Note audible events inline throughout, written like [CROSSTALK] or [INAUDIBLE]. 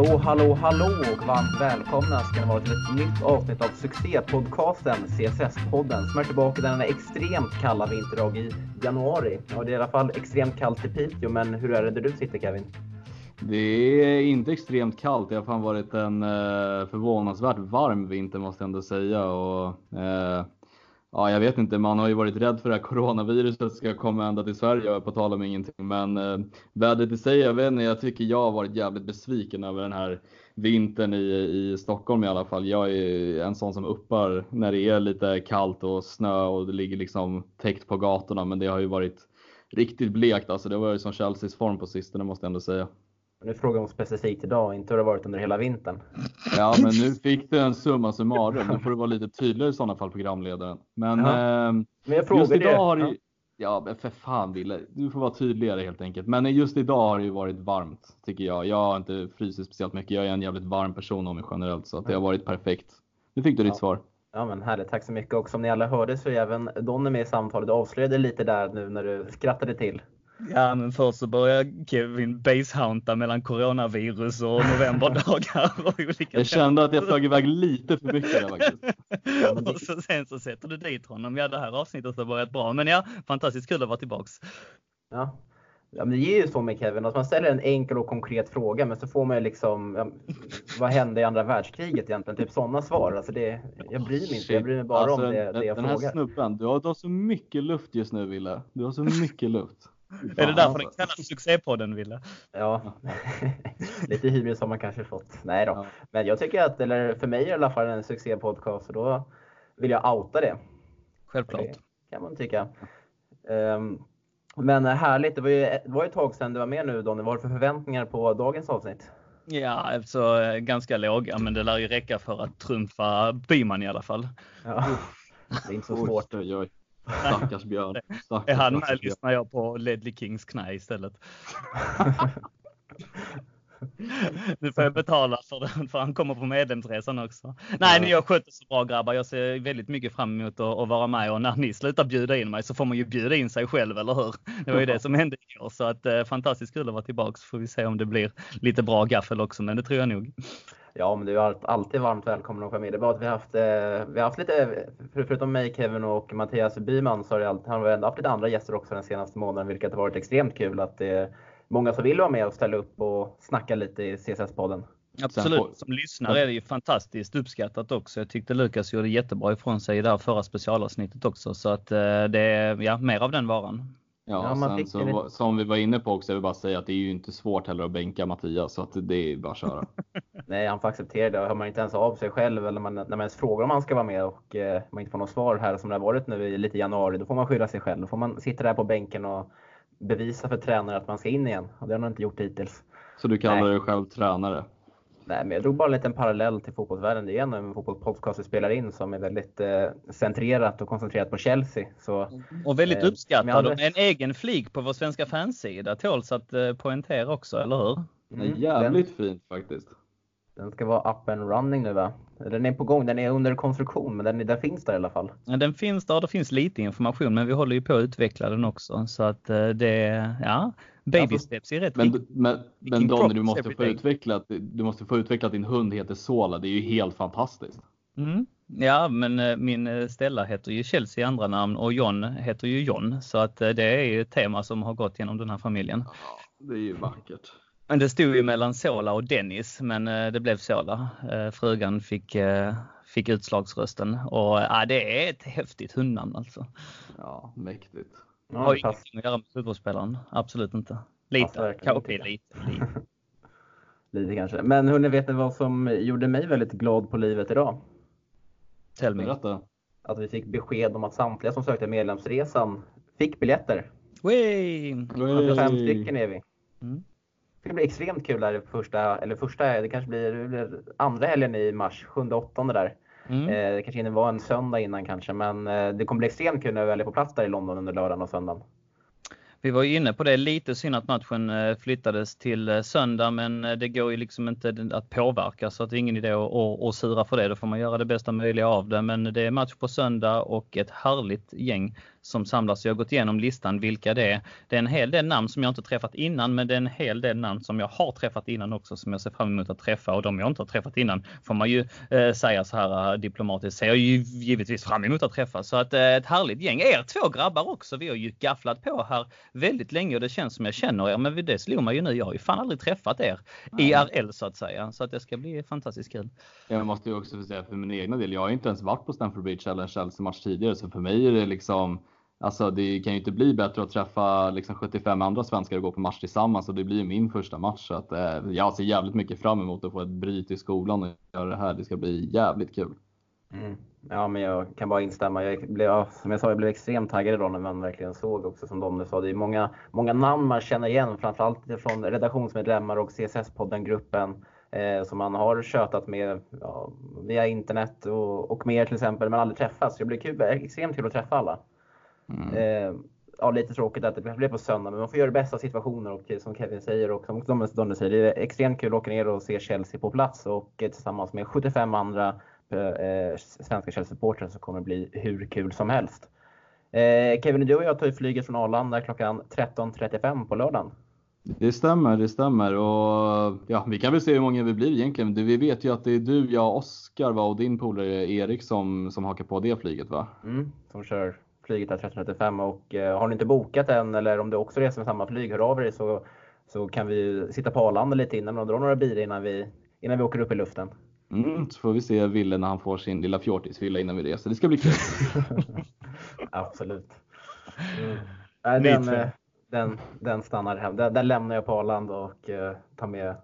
Hallå, hallå, hallå och varmt välkomna ska ni vara till ett nytt avsnitt av succépodcasten CSS-podden som är tillbaka denna extremt kalla vinterdag i januari. Ja, det är i alla fall extremt kallt i Piteå, men hur är det där du sitter Kevin? Det är inte extremt kallt. Det har fan varit en eh, förvånansvärt varm vinter måste jag ändå säga. Och, eh, ja, jag vet inte, man har ju varit rädd för att coronaviruset ska komma ända till Sverige på tal om ingenting. Men eh, vädret i sig, jag vet inte, jag tycker jag har varit jävligt besviken över den här vintern i, i Stockholm i alla fall. Jag är en sån som uppar när det är lite kallt och snö och det ligger liksom täckt på gatorna. Men det har ju varit riktigt blekt alltså. Det var ju som Chelseas form på sistone måste jag ändå säga. Nu frågar hon specifikt idag, inte hur det varit under hela vintern. Ja, men nu fick du en summa summarum. Nu får du vara lite tydligare i sådana fall, programledaren. Men, Ja. eh, Men jag just idag det. har det Ja. men för fan Wille, du får vara tydligare helt enkelt. Men just idag har det ju varit varmt tycker jag. Jag har inte frysit speciellt mycket. Jag är en jävligt varm person av mig generellt så att det har varit perfekt. Nu fick du ditt Ja. svar. Ja men härligt, tack så mycket. Och som ni alla hörde så är även Donny med i samtalet. Du avslöjade lite där nu när du skrattade till. Ja, men först så börjar Kevin basehounta mellan coronavirus och novemberdagar och olika Jag kände att jag flög iväg lite för mycket där faktiskt. [LAUGHS] och så, sen så sätter du dit honom. Ja, det här avsnittet har börjat bra. Men ja, fantastiskt kul att vara tillbaks. Ja. Ja, men det är ju så med Kevin, att man ställer en enkel och konkret fråga men så får man ju liksom, ja, vad hände i andra världskriget egentligen? Typ sådana svar. Alltså det, jag bryr mig inte, jag bryr mig bara Alltså, om det, den, det jag Den här frågar. snubben, du har, du har så mycket luft just nu Wille. Du har så mycket luft. Är det därför den kallas succépodden, Wille? Ja, [LAUGHS] lite hybris har man kanske fått. Nej då. Ja. Men jag tycker att, eller för mig i alla fall, en succépodcast och då vill jag outa det. Självklart. Det kan man tycka. Ehm, men härligt, det var ju det var ju ett tag sedan du var med nu Donny. Vad har du för förväntningar på dagens avsnitt? Ja, alltså ganska låga, men det lär ju räcka för att trumfa Byman i alla fall. Ja, det är inte så svårt. Oj, oj, oj. Stackars Björn. [LAUGHS] Stackars, Är han med lyssnar jag på Ledley Kings knä istället. [LAUGHS] Nu får jag betala för den, för han kommer på medlemsresan också. Nej, ni har skött så bra grabbar. Jag ser väldigt mycket fram emot att, att vara med och när ni slutar bjuda in mig så får man ju bjuda in sig själv, eller hur? Det var ju det som hände igår, så att eh, fantastiskt kul att vara tillbaks. Får vi se om det blir lite bra gaffel också, men det tror jag nog. Ja, men du är allt- alltid varmt välkommen att med. Det är bara att vi har haft, eh, vi har haft lite, för- förutom mig, Kevin och Mattias Byman, så har alltid, han har ändå haft lite andra gäster också den senaste månaden, vilket har varit extremt kul att det är många som vill vara med och ställa upp och snacka lite i CSS-podden. Absolut. Som lyssnare är det ju fantastiskt uppskattat också. Jag tyckte Lukas gjorde jättebra ifrån sig i det här förra specialavsnittet också. Så att eh, det är ja, mer av den varan. Ja, Ja, sen så, som vi var inne på också, jag vill bara säga att det är ju inte svårt heller att bänka Mattias, så att det är bara att köra. [LAUGHS] Nej, han får acceptera det. Hör man inte ens av sig själv eller man, när man ens frågar om han ska vara med och eh, man inte får något svar här som det har varit nu i lite januari, då får man skylla sig själv. Då får man sitta där på bänken och bevisa för tränare att man ska in igen. Och det har han inte gjort hittills. Så du kallar Nej. dig själv tränare? Nej, men jag drog bara en liten parallell till fotbollsvärlden. Det är ändå en fotbollspodcast vi spelar in som är väldigt eh, centrerat och koncentrerat på Chelsea. Så Och väldigt Eh, uppskattad. Och rätt. en egen flik på vår svenska fansida tåls att eh, poängtera också, eller hur? Det är mm, jävligt fint faktiskt. den, den ska vara up and running nu va? Den är på gång, den är under konstruktion men den, den finns där i alla fall. Ja, Den finns där, det finns lite information, men vi håller ju på att utveckla den också. Så att eh, det, ja, baby steps i rätt Men, men, men Donny, du måste, få every day. utveckla att, du måste få utveckla att din hund heter Sola. Det är ju helt fantastiskt. Mm. Ja, men eh, min eh, Stella heter ju Chelsea i andra namn och John heter ju John. Så att eh, det är ju ett tema som har gått genom den här familjen. Ja, det är ju vackert. Men det stod ju mellan Sola och Dennis, men det blev Sola. Frugan fick, fick utslagsrösten och ja, det är ett häftigt hundnamn alltså. Ja, mäktigt. Ja, Har pass- ingenting att göra med fotbollsspelaren, absolut inte. Lite, kanske inte. lite, lite. [LAUGHS] Lite kanske. Men hörni, vet ni vad som gjorde mig väldigt glad på livet idag? Tell me. Berätta. Att vi fick besked om att samtliga som sökte medlemsresan fick biljetter. Wey! Fem stycken är vi. Mm. Det blir extremt kul där första, eller första, det kanske blir, det blir andra helgen i mars, 7-8 där. Mm. Eh, det kanske inte var en söndag innan kanske, men eh, det kommer bli extremt kul när vi väl är på plats där i London under lördagen och söndagen. Vi var ju inne på det, lite synd att matchen eh, flyttades till eh, söndag men eh, det går ju liksom inte att påverka så att det är ingen idé att, att sura för det. Då får man göra det bästa möjliga av det. Men det är match på söndag och ett härligt gäng som samlas. Jag har gått igenom listan vilka det är. Det är en hel del namn som jag inte träffat innan men det är en hel del namn som jag har träffat innan också som jag ser fram emot att träffa och de jag inte har träffat innan får man ju eh, säga så här diplomatiskt ser jag ju givetvis fram emot att träffa. Så att eh, ett härligt gäng. Er två grabbar också. Vi har ju gafflat på här väldigt länge och det känns som jag känner er. Men det slog mig ju nu. Jag har ju fan aldrig träffat er IRL så att säga. Så att det ska bli fantastiskt kul. Jag måste ju också säga för min egna del. Jag har inte ens varit på Stamford Bridge eller en Chelsea-match tidigare så för mig är det liksom Alltså det kan ju inte bli bättre att träffa liksom 75 andra svenskar och gå på match tillsammans och det blir min första match. Så att, eh, jag ser jävligt mycket fram emot att få ett bryt i skolan och göra det här. Det ska bli jävligt kul. Mm. Ja, men jag kan bara instämma. Jag blev, som jag sa, jag blev extremt taggad idag när man verkligen såg också som de sa. Det är många, många namn man känner igen, framförallt från redaktionsmedlemmar och CSS-podden-gruppen eh, som man har tjötat med ja, via internet och, och mer till exempel, men aldrig träffats. Det blir kul, extremt kul att träffa alla. Mm. Eh, ja, lite tråkigt att det blev på söndag, men man får göra det bästa av situationer och som Kevin säger och som Donny säger, det är extremt kul att åka ner och se Chelsea på plats och tillsammans med 75 andra eh, svenska Chelsea-supportrar så kommer bli hur kul som helst. Eh, Kevin, du och jag tar ju flyget från Arlanda klockan 13.35 på lördagen. Det stämmer, det stämmer. Och ja, vi kan väl se hur många vi blir egentligen. Vi vet ju att det är du, jag, Oskar och din polare Erik som, som hakar på det flyget va? Mm, som kör flyget 13.35 och eh, har ni inte bokat än eller om du också reser med samma flyg, hör av dig så, så kan vi sitta på Arlanda lite innan och dra några bilar innan vi, innan vi åker upp i luften. Mm, så får vi se Ville när han får sin lilla fjortisvilla innan vi reser. Det ska bli kul. [LAUGHS] Absolut. Mm. Nej, den, eh, den, den stannar hem. Den, den lämnar jag på Arlanda och uh, tar med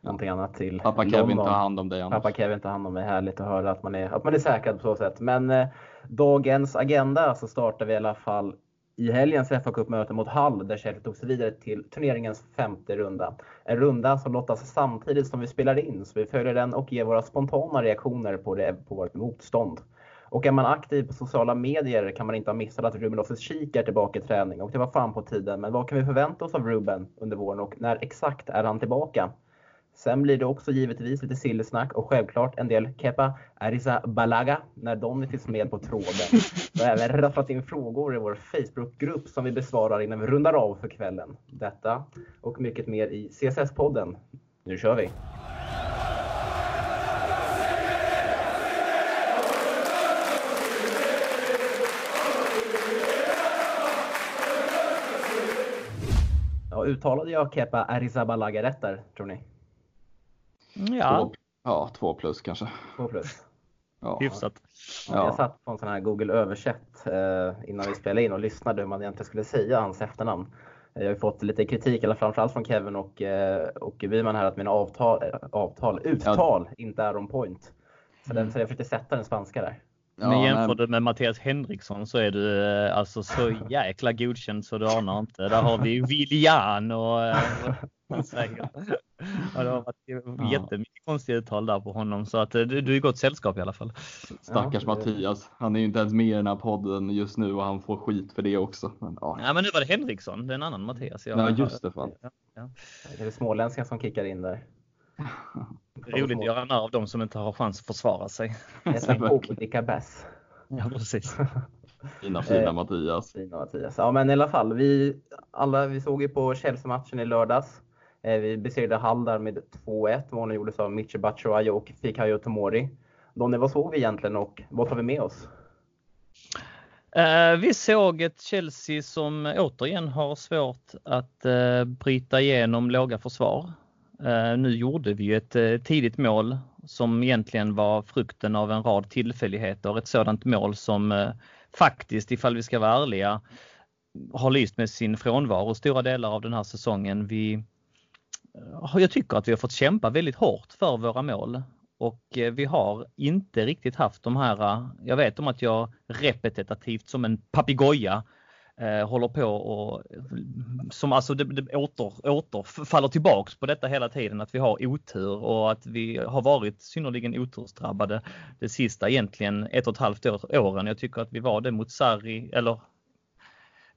någonting annat till Pappa London. Kevin tar hand om dig annars. Pappa Kevin tar hand om mig. Härligt att höra att man är, att man är säkrad på så sätt. Men uh, dagens agenda så startar vi i alla fall i helgens fa Cup-möte mot Hall där Sheffield tog sig vidare till turneringens femte runda. En runda som lottas samtidigt som vi spelar in, så vi följer den och ger våra spontana reaktioner på, det, på vårt motstånd. Och är man aktiv på sociala medier kan man inte ha missat att Ruben Loftus-Cheek är tillbaka i träning och det var fan på tiden. Men vad kan vi förvänta oss av Ruben under våren och när exakt är han tillbaka? Sen blir det också givetvis lite sillsnack och självklart en del Kepa Arrizabalaga när de finns med på tråden. Vi har även rafflat in frågor i vår Facebookgrupp som vi besvarar innan vi rundar av för kvällen. Detta och mycket mer i CSS-podden. Nu kör vi! Ja, uttalade jag Kepa Arrizabalaga rätt där, tror ni? Ja. Två, ja, två plus kanske. Två plus. Ja. Hyfsat. Ja. Jag satt på en sån här Google översätt eh, innan vi spelade in och lyssnade hur man egentligen skulle säga hans efternamn. Jag har fått lite kritik, eller framförallt från Kevin och, eh, och Wiman här, att mina avtal, eh, avtal uttal ja. inte är on point. Så, den, så jag försökte sätta den spanska där. Ja, men jämför du med Mattias Henriksson så är du eh, alltså så [LAUGHS] jäkla godkänd så du anar inte. Där har vi Willian och, och [LAUGHS] [LAUGHS] säger. Ja, det har varit jättemycket konstiga uttal där på honom så att eh, du, du är i gott sällskap i alla fall. Stackars ja, Mattias. Han är ju inte ens med i den här podden just nu och han får skit för det också. Men, ja. ja men nu var det Henriksson, det är en annan Mattias. Jag, ja just det. Fan. Ja, ja. Det är småländska som kickar in där. Roligt att göra narr av dem som inte har chans att försvara sig. Olika bäss. Ja precis. Fina fina eh, Mattias. Fina Mattias. Ja men i alla fall, vi, alla, vi såg ju på Chelsea-matchen i lördags. Eh, vi besegrade Hall där med 2-1. Målen gjordes av Michi Batshuayi och Fikayo Tomori. Donny, vad såg vi egentligen och vad tar vi med oss? Eh, vi såg ett Chelsea som återigen har svårt att eh, bryta igenom låga försvar. Eh, nu gjorde vi ju ett tidigt mål som egentligen var frukten av en rad tillfälligheter. Ett sådant mål som faktiskt, ifall vi ska vara ärliga, har lyst med sin frånvaro stora delar av den här säsongen. Vi Eh, jag tycker att vi har fått kämpa väldigt hårt för våra mål och eh, vi har inte riktigt haft de här, eh, jag vet om att jag repetitivt som en papegoja eh, håller på och som alltså det, det åter, åter faller tillbaks på detta hela tiden att vi har otur och att vi har varit synnerligen otursdrabbade det sista egentligen ett och ett halvt år, åren. Jag tycker att vi var det mot Sarri eller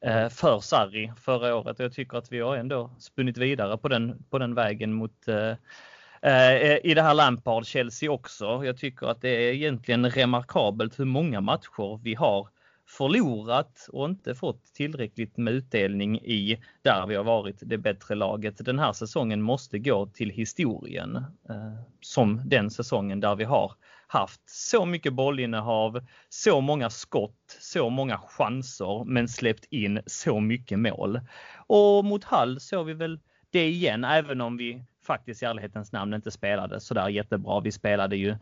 Eh, för Sarri förra året. Jag tycker att vi har ändå spunnit vidare på den, på den vägen mot eh, eh i det här Lampard Chelsea också. Jag tycker att det är egentligen remarkabelt hur många matcher vi har förlorat och inte fått tillräckligt med utdelning i där vi har varit det bättre laget. Den här säsongen måste gå till historien eh, som den säsongen där vi har haft så mycket bollinnehav, så många skott, så många chanser men släppt in så mycket mål. Och mot Hall såg vi väl det igen även om vi faktiskt i ärlighetens namn inte spelade så där jättebra. Vi spelade ju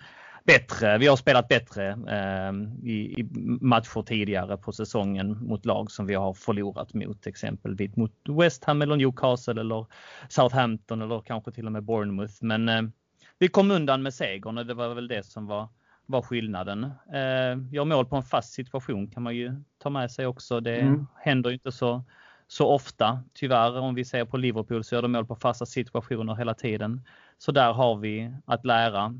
bättre. Vi har spelat bättre eh, i, i, matcher tidigare på säsongen mot lag som vi har förlorat mot, exempelvis mot West Ham eller Newcastle eller Southampton eller kanske till och med Bournemouth. Men eh, vi kom undan med segern och det var väl det som var, var skillnaden. Eh, gör mål på en fast situation kan man ju ta med sig också. Det mm. händer inte så, så ofta tyvärr. Om vi ser på Liverpool så gör de mål på fasta situationer hela tiden. Så där har vi att lära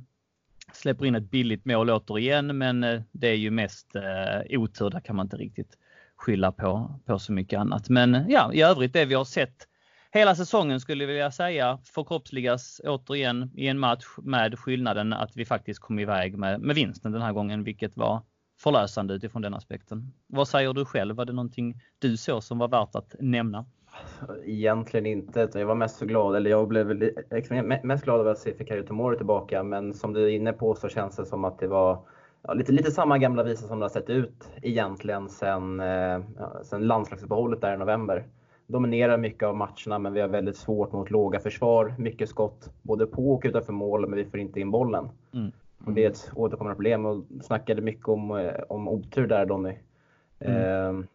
släpper in ett billigt mål återigen, men eh, det är ju mest eh, otur. Där kan man inte riktigt skylla på, på så mycket annat. Men ja, i övrigt det vi har sett hela säsongen skulle jag vilja säga förkroppsligas återigen i en match med skillnaden att vi faktiskt kom iväg med, med vinsten den här gången, vilket var förlösande utifrån den aspekten. Vad säger du själv? Var det någonting du såg som var värt att nämna? Egentligen inte. Jag var mest så glad, eller jag blev mest glad över att se Fikayo Tomori tillbaka. Men som du är inne på så känns det som att det var ja, lite, lite samma gamla visa som det har sett ut egentligen sen, eh, sen landslagsuppehållet där i november. Dominerar mycket av matcherna men vi har väldigt svårt mot låga försvar. Mycket skott både på och utanför mål men vi får inte in bollen. Mm. Och det är ett återkommande problem och snackade mycket om, eh, om otur där Donny. Mm. Eh,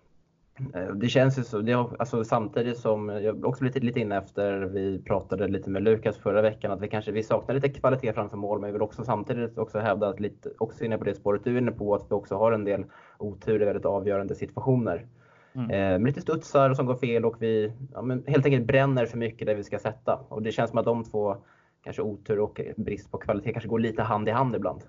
Eh, det känns ju så, det har, alltså samtidigt som jag också blivit lite inne efter, vi pratade lite med Lukas förra veckan, att vi kanske vi saknar lite kvalitet framför mål, men jag vill också samtidigt också hävda att lite, också inne på det spåret du är inne på, att vi också har en del otur i väldigt avgörande situationer. Mm. Eh, med lite studsar som går fel och vi ja, men helt enkelt bränner för mycket där vi ska sätta. Och det känns som att de två, kanske otur och brist på kvalitet, kanske går lite hand i hand ibland.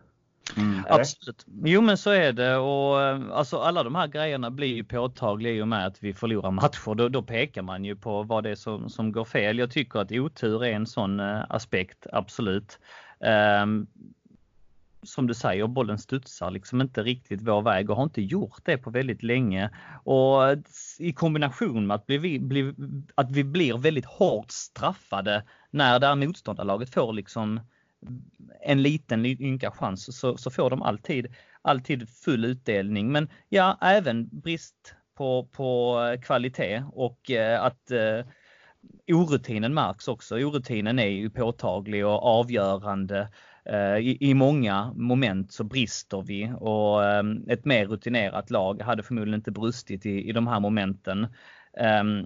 Mm, Absolut. Jo men så är det och eh, alltså alla de här grejerna blir ju påtagliga i och med att vi förlorar matcher. Då, då pekar man ju på vad det är som, som går fel. Jag tycker att otur är en sån uh, aspekt, absolut. Um, som du säger, bollen studsar liksom inte riktigt vår väg och har inte gjort det på väldigt länge. Och i kombination med att, bli, bli, att vi blir väldigt hårt straffade när det här motståndarlaget får liksom en liten ynka chans så, så får de alltid, alltid full utdelning. Men ja, även brist på, på kvalitet och eh, att eh, orutinen märks också. Orutinen är ju påtaglig och avgörande. Eh, I, I, många moment så brister vi och ehm, ett mer rutinerat lag hade förmodligen inte brustit i, i de här momenten. Ehm,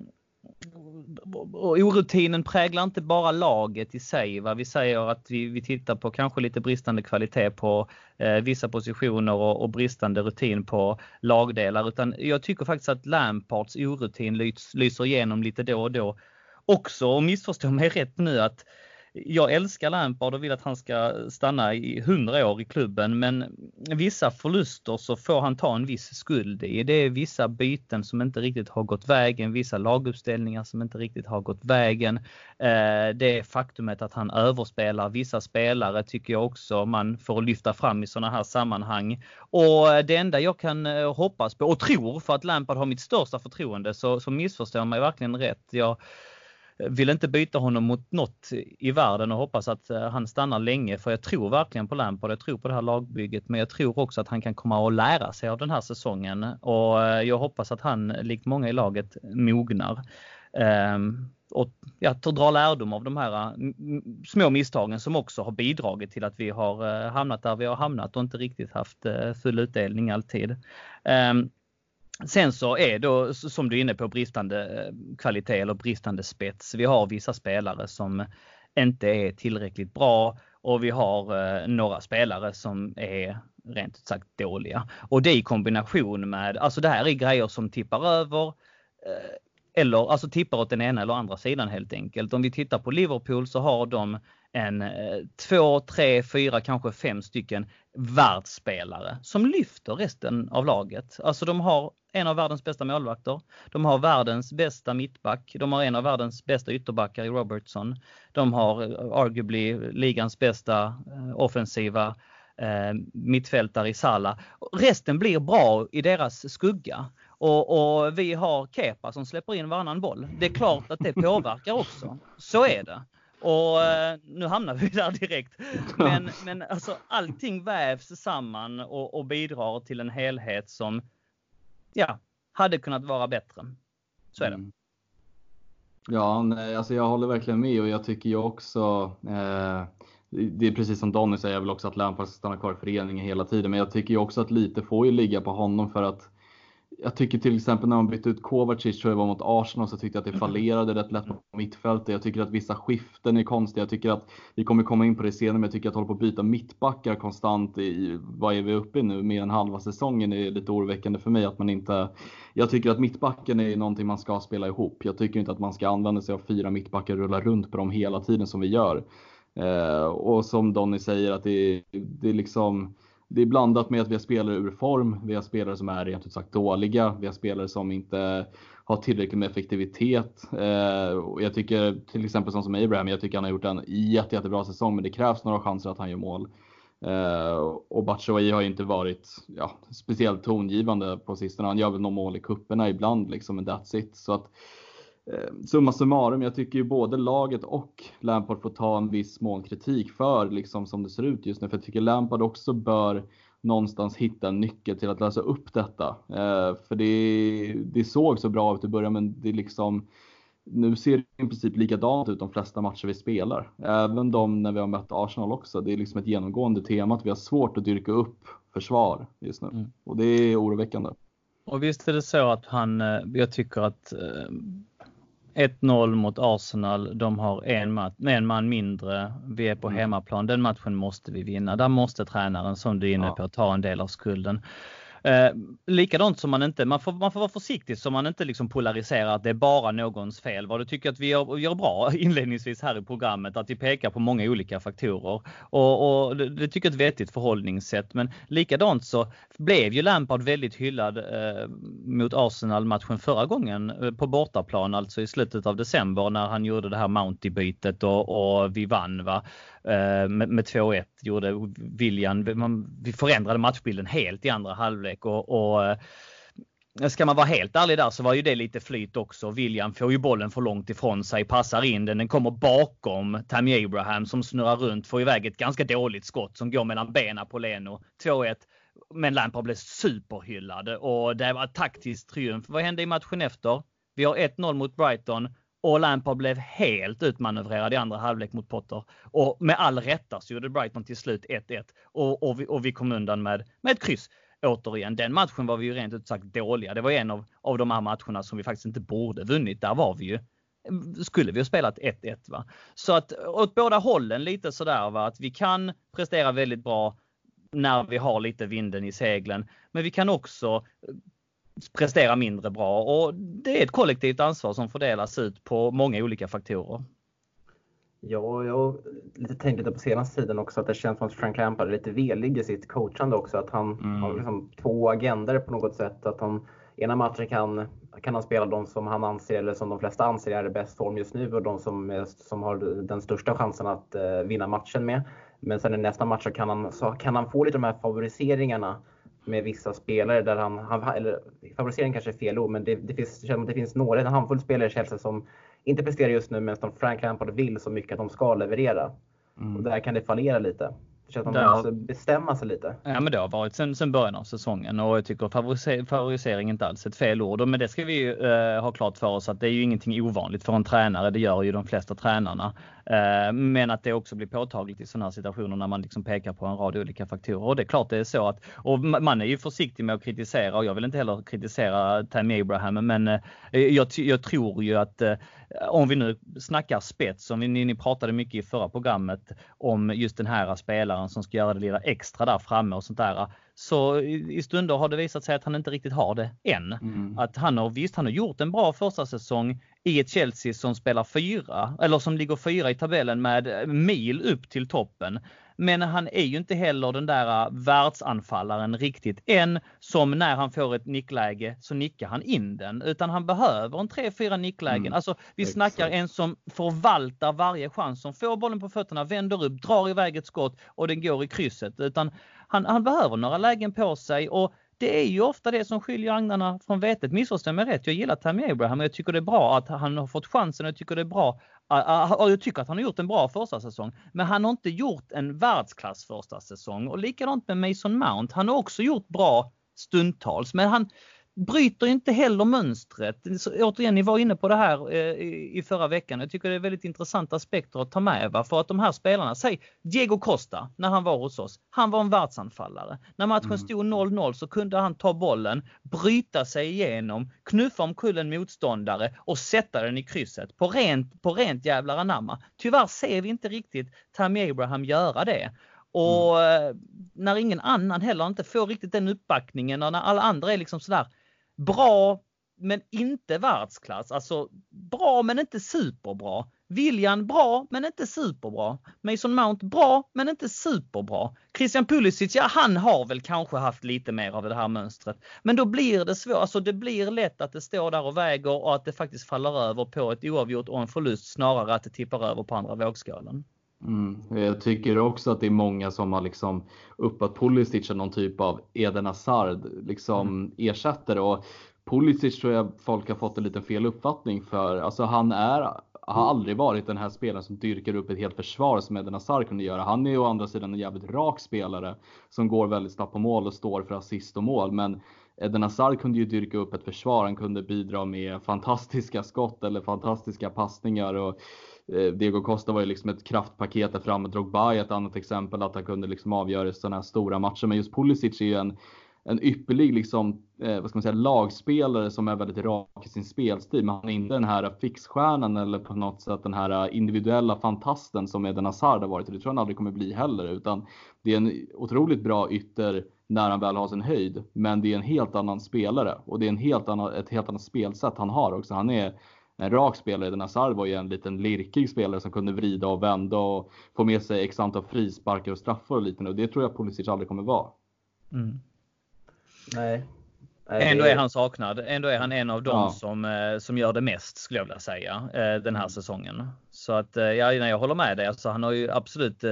och orutinen präglar inte bara laget i sig. Va? Vi säger att vi, vi tittar på kanske lite bristande kvalitet på eh, vissa positioner och, och, bristande rutin på lagdelar. Utan jag tycker faktiskt att Lampards orutin lys, lyser igenom lite då och då också. Och missförstå mig rätt nu att jag älskar Lampard och vill att han ska stanna i 100 år i klubben men vissa förluster så får han ta en viss skuld i. Det är vissa byten som inte riktigt har gått vägen, vissa laguppställningar som inte riktigt har gått vägen. Eh, det det faktumet att han överspelar vissa spelare tycker jag också man får lyfta fram i sådana här sammanhang. Och det enda jag kan eh, hoppas på och tror för att Lampard har mitt största förtroende så, så missförstår mig verkligen rätt. Jag, vill inte byta honom mot något i världen och hoppas att eh, han stannar länge för jag tror verkligen på Lampard. Jag tror på det här lagbygget men jag tror också att han kan komma och lära sig av den här säsongen och eh, jag hoppas att han likt många i laget mognar. Ehm, och ja, dra lärdom av de här eh, små misstagen som också har bidragit till att vi har hamnat där vi har hamnat och inte riktigt haft full utdelning alltid. Ehm, Sen så är då, som du är inne på, bristande eh, kvalitet eller bristande spets. Vi har vissa spelare som inte är tillräckligt bra och vi har eh, några spelare som är rent ut sagt dåliga. Och det i kombination med, alltså det här är grejer som tippar över eh, eller alltså tippar åt den ena eller andra sidan helt enkelt. Om vi tittar på Liverpool så har de en två, tre, fyra, kanske fem stycken världsspelare som lyfter resten av laget. Alltså de har en av världens bästa målvakter. De har världens bästa mittback. De har en av världens bästa ytterbackar i Robertson. De har eh, arguably ligans bästa eh, offensiva eh, mittfältare i Sala. Resten blir bra i deras skugga. Och, och, vi har Kepa som släpper in varannan boll. Det är klart att det påverkar också. Så är det. Och eh, nu hamnar vi där direkt. Men, men alltså allting vävs samman och, och bidrar till en helhet som ja, hade kunnat vara bättre. Så är det. Mm. Ja, nej, alltså jag håller verkligen med och jag tycker ju också eh, det är precis som Donny säger, jag vill också att Lampard ska stanna kvar i föreningen hela tiden. Men jag tycker ju också att lite får ju ligga på honom för att jag tycker till exempel när man bytte ut Kovacic tror jag var mot Arsenal så tyckte jag att det mm. fallerade rätt lätt på mittfältet. Jag tycker att vissa skiften är konstiga. Jag tycker att, vi kommer komma in på det senare, men jag tycker att hålla på att byta mittbackar konstant i, vad är vi uppe i nu, mer än halva säsongen är lite oroväckande för mig att man inte, jag tycker att mittbacken är någonting man ska spela ihop. Jag tycker inte att man ska använda sig av fyra mittbackar och rulla runt på dem hela tiden som vi gör. Eh, och som Donny säger att det, det är liksom det är blandat med att vi har spelare ur form, vi har spelare som är rent ut sagt dåliga, vi har spelare som inte har tillräckligt med effektivitet. Eh, och jag tycker till exempel som, som Abraham, jag tycker han har gjort en jätte, jättebra säsong men det krävs några chanser att han gör mål. Eh, och Batshuayi har ju inte varit ja, speciellt tongivande på sistone. Han gör väl några mål i kupperna ibland liksom, men that's it. Så att, Eh, summa summarum, jag tycker ju både laget och Lampard får ta en viss mån kritik för liksom som det ser ut just nu. För jag tycker Lampard också bör någonstans hitta en nyckel till att lösa upp detta. Eh, för det, det såg så bra ut i början men det liksom nu ser det i princip likadant ut de flesta matcher vi spelar. Även de när vi har mött Arsenal också. Det är liksom ett genomgående tema att vi har svårt att dyrka upp försvar just nu. Mm. Och det är oroväckande. Och visst är det så att han, eh, jag tycker att 1-0 mot Arsenal. De har en, match, en man mindre. Vi är på mm. hemmaplan. Den matchen måste vi vinna. Där måste tränaren, som du är inne på, ta en del av skulden. Eh, likadant som man inte, man får, man får vara försiktig så man inte liksom polariserar att det är bara någons fel. Vad du tycker att vi gör, gör bra [LAUGHS] inledningsvis här i programmet, att vi pekar på många olika faktorer. Och, och det, det tycker jag är ett vettigt förhållningssätt. Men likadant så blev ju Lampard väldigt hyllad eh, mot Arsenal-matchen förra gången eh, på bortaplan, alltså i slutet av december när han gjorde det här Mounty-bytet och, och vi vann. Va? Eh, med, med 2-1 gjorde William, man, vi förändrade matchbilden helt i andra halvlek och, och eh, Ska man vara helt ärlig där så var ju det lite flyt också. William får ju bollen för långt ifrån sig, passar in den, den kommer bakom Tammy Abraham som snurrar runt, får iväg ett ganska dåligt skott som går mellan benen på Leno. 2-1. Men Lampard blev superhyllad och det var taktisk triumf. Vad hände i matchen efter? Vi har 1-0 mot Brighton och Lampard blev helt utmanövrerad i andra halvlek mot Potter. Och med all rätta så gjorde Brighton till slut 1-1 och, och, vi, och vi kom undan med, med ett kryss. Återigen, den matchen var vi ju rent ut sagt dåliga. Det var en av, av de här matcherna som vi faktiskt inte borde vunnit. Där var vi ju skulle vi ha spelat 1-1 va. Så att åt båda hållen lite sådär va att vi kan prestera väldigt bra när vi har lite vinden i seglen. Men vi kan också presterar mindre bra och det är ett kollektivt ansvar som fördelas ut på många olika faktorer. Ja, jag lite tänker lite på senaste tiden också att det känns som att Frank Lampard är lite velig i sitt coachande också. Att han mm. har liksom två agender på något sätt. Att han ena matchen kan, kan han spela de som han anser, eller som de flesta anser är i bäst form just nu och de som, är, som har den största chansen att uh, vinna matchen med. Men sen i nästa match så kan han, så kan han få lite de här favoriseringarna med vissa spelare där han, han eller favorisering kanske är fel ord, men det, det, finns, det finns några, en handfull spelare i Chelsea som inte presterar just nu, men som Frank Lampard vill så mycket att de ska leverera. Mm. Och där kan det fallera lite. Det känns som att man måste bestämma sig lite. Ja men det har varit sen, sen början av säsongen och jag tycker favorisering, favorisering inte alls ett fel ord. Men det ska vi ju uh, ha klart för oss att det är ju ingenting ovanligt för en tränare. Det gör ju de flesta tränarna. Uh, men att det också blir påtagligt i sådana här situationer när man liksom pekar på en rad olika faktorer. Och det är klart det är så att, och man är ju försiktig med att kritisera och jag vill inte heller kritisera Tammy Abraham men uh, jag, jag, tror ju att om vi nu snackar spets, som ni, ni pratade mycket i förra programmet om just den här spelaren som ska göra det lilla extra där framme och sånt där. så i stunder har det visat sig att han inte riktigt har det än. Mm. Att han har visst, han har gjort en bra första säsong i ett Chelsea som spelar fyra eller som ligger fyra i tabellen med mil upp till toppen. Men han är ju inte heller den där äh, världsanfallaren riktigt än som när han får ett nickläge så nickar han in den. Utan han behöver en 3-4 nicklägen. Mm. Alltså vi Exakt. snackar en som förvaltar varje chans, som får bollen på fötterna, vänder upp, drar iväg ett skott och den går i krysset. Utan han, han behöver några lägen på sig och det är ju ofta det som skiljer agnarna från vetet. Missförstå mig rätt, jag gillar Tammy Abraham och jag tycker det är bra att han har fått chansen och jag tycker det är bra och jag tycker att han har gjort en bra första säsong. Men han har inte gjort en världsklass första säsong och likadant med Mason Mount. Han har också gjort bra stundtals men han, bryter inte heller mönstret. Så, återigen, ni var inne på det här eh, i, förra veckan. Jag tycker det är väldigt intressanta aspekter att ta med. Va? För att de här spelarna, säg Diego Costa när han var hos oss. Han var en världsanfallare. När matchen mm. stod 0-0 så kunde han ta bollen, bryta sig igenom, knuffa omkull en motståndare och sätta den i krysset på rent, på rent jävlar anamma. Tyvärr ser vi inte riktigt Tammy Abraham göra det. Och mm. Eh, när ingen annan heller inte får riktigt den uppbackningen och när alla andra är liksom sådär bra men inte världsklass. Alltså bra men inte superbra. William bra men inte superbra. Mason Mount bra men inte superbra. Christian Pulisic, ja han har väl kanske haft lite mer av det här mönstret. Men då blir det svårt, alltså det blir lätt att det står där och väger och att det faktiskt faller över på ett oavgjort och en förlust snarare att det tippar över på andra vågskålen. Mm. Jag tycker också att det är många som har liksom uppat Pulisic som någon typ av Eden Hazard liksom mm. ersättare. Och Pulisic tror jag folk har fått en liten fel uppfattning för. Alltså han är, har aldrig varit den här spelaren som dyrkar upp ett helt försvar som Eden Hazard kunde göra. Han är ju å andra sidan en jävligt rak spelare som går väldigt snabbt på mål och står för assist och mål. Men Eden Hazard kunde ju dyrka upp ett försvar. Han kunde bidra med fantastiska skott eller fantastiska passningar. Och Eh, Diego Costa var ju liksom ett kraftpaket där framme. Drogba är ett annat exempel att han kunde liksom avgöra sådana här stora matcher. Men just Pulisic är ju en, en ypperlig liksom, eh, vad ska man säga, lagspelare som är väldigt rak i sin spelstil. Men han är inte den här fixstjärnan eller på något sätt den här individuella fantasten som Eden Hazard har varit. Och det tror jag han aldrig kommer bli heller. Utan det är en otroligt bra ytter när han väl har sin höjd. Men det är en helt annan spelare och det är en helt annan, ett helt annat spelsätt han har också. Han är en rak spelare. Den Hazard var ju en liten lirkig spelare som kunde vrida och vända och få med sig x antal frisparkar och straffar och liknande. Och det tror jag Pulisic aldrig kommer vara. Mm. Nej. Ändå är han saknad. Ändå är han en av dem ja. som, eh, som gör det mest skulle jag vilja säga eh, den här säsongen. Så att eh, ja, jag håller med dig. Alltså, han har ju absolut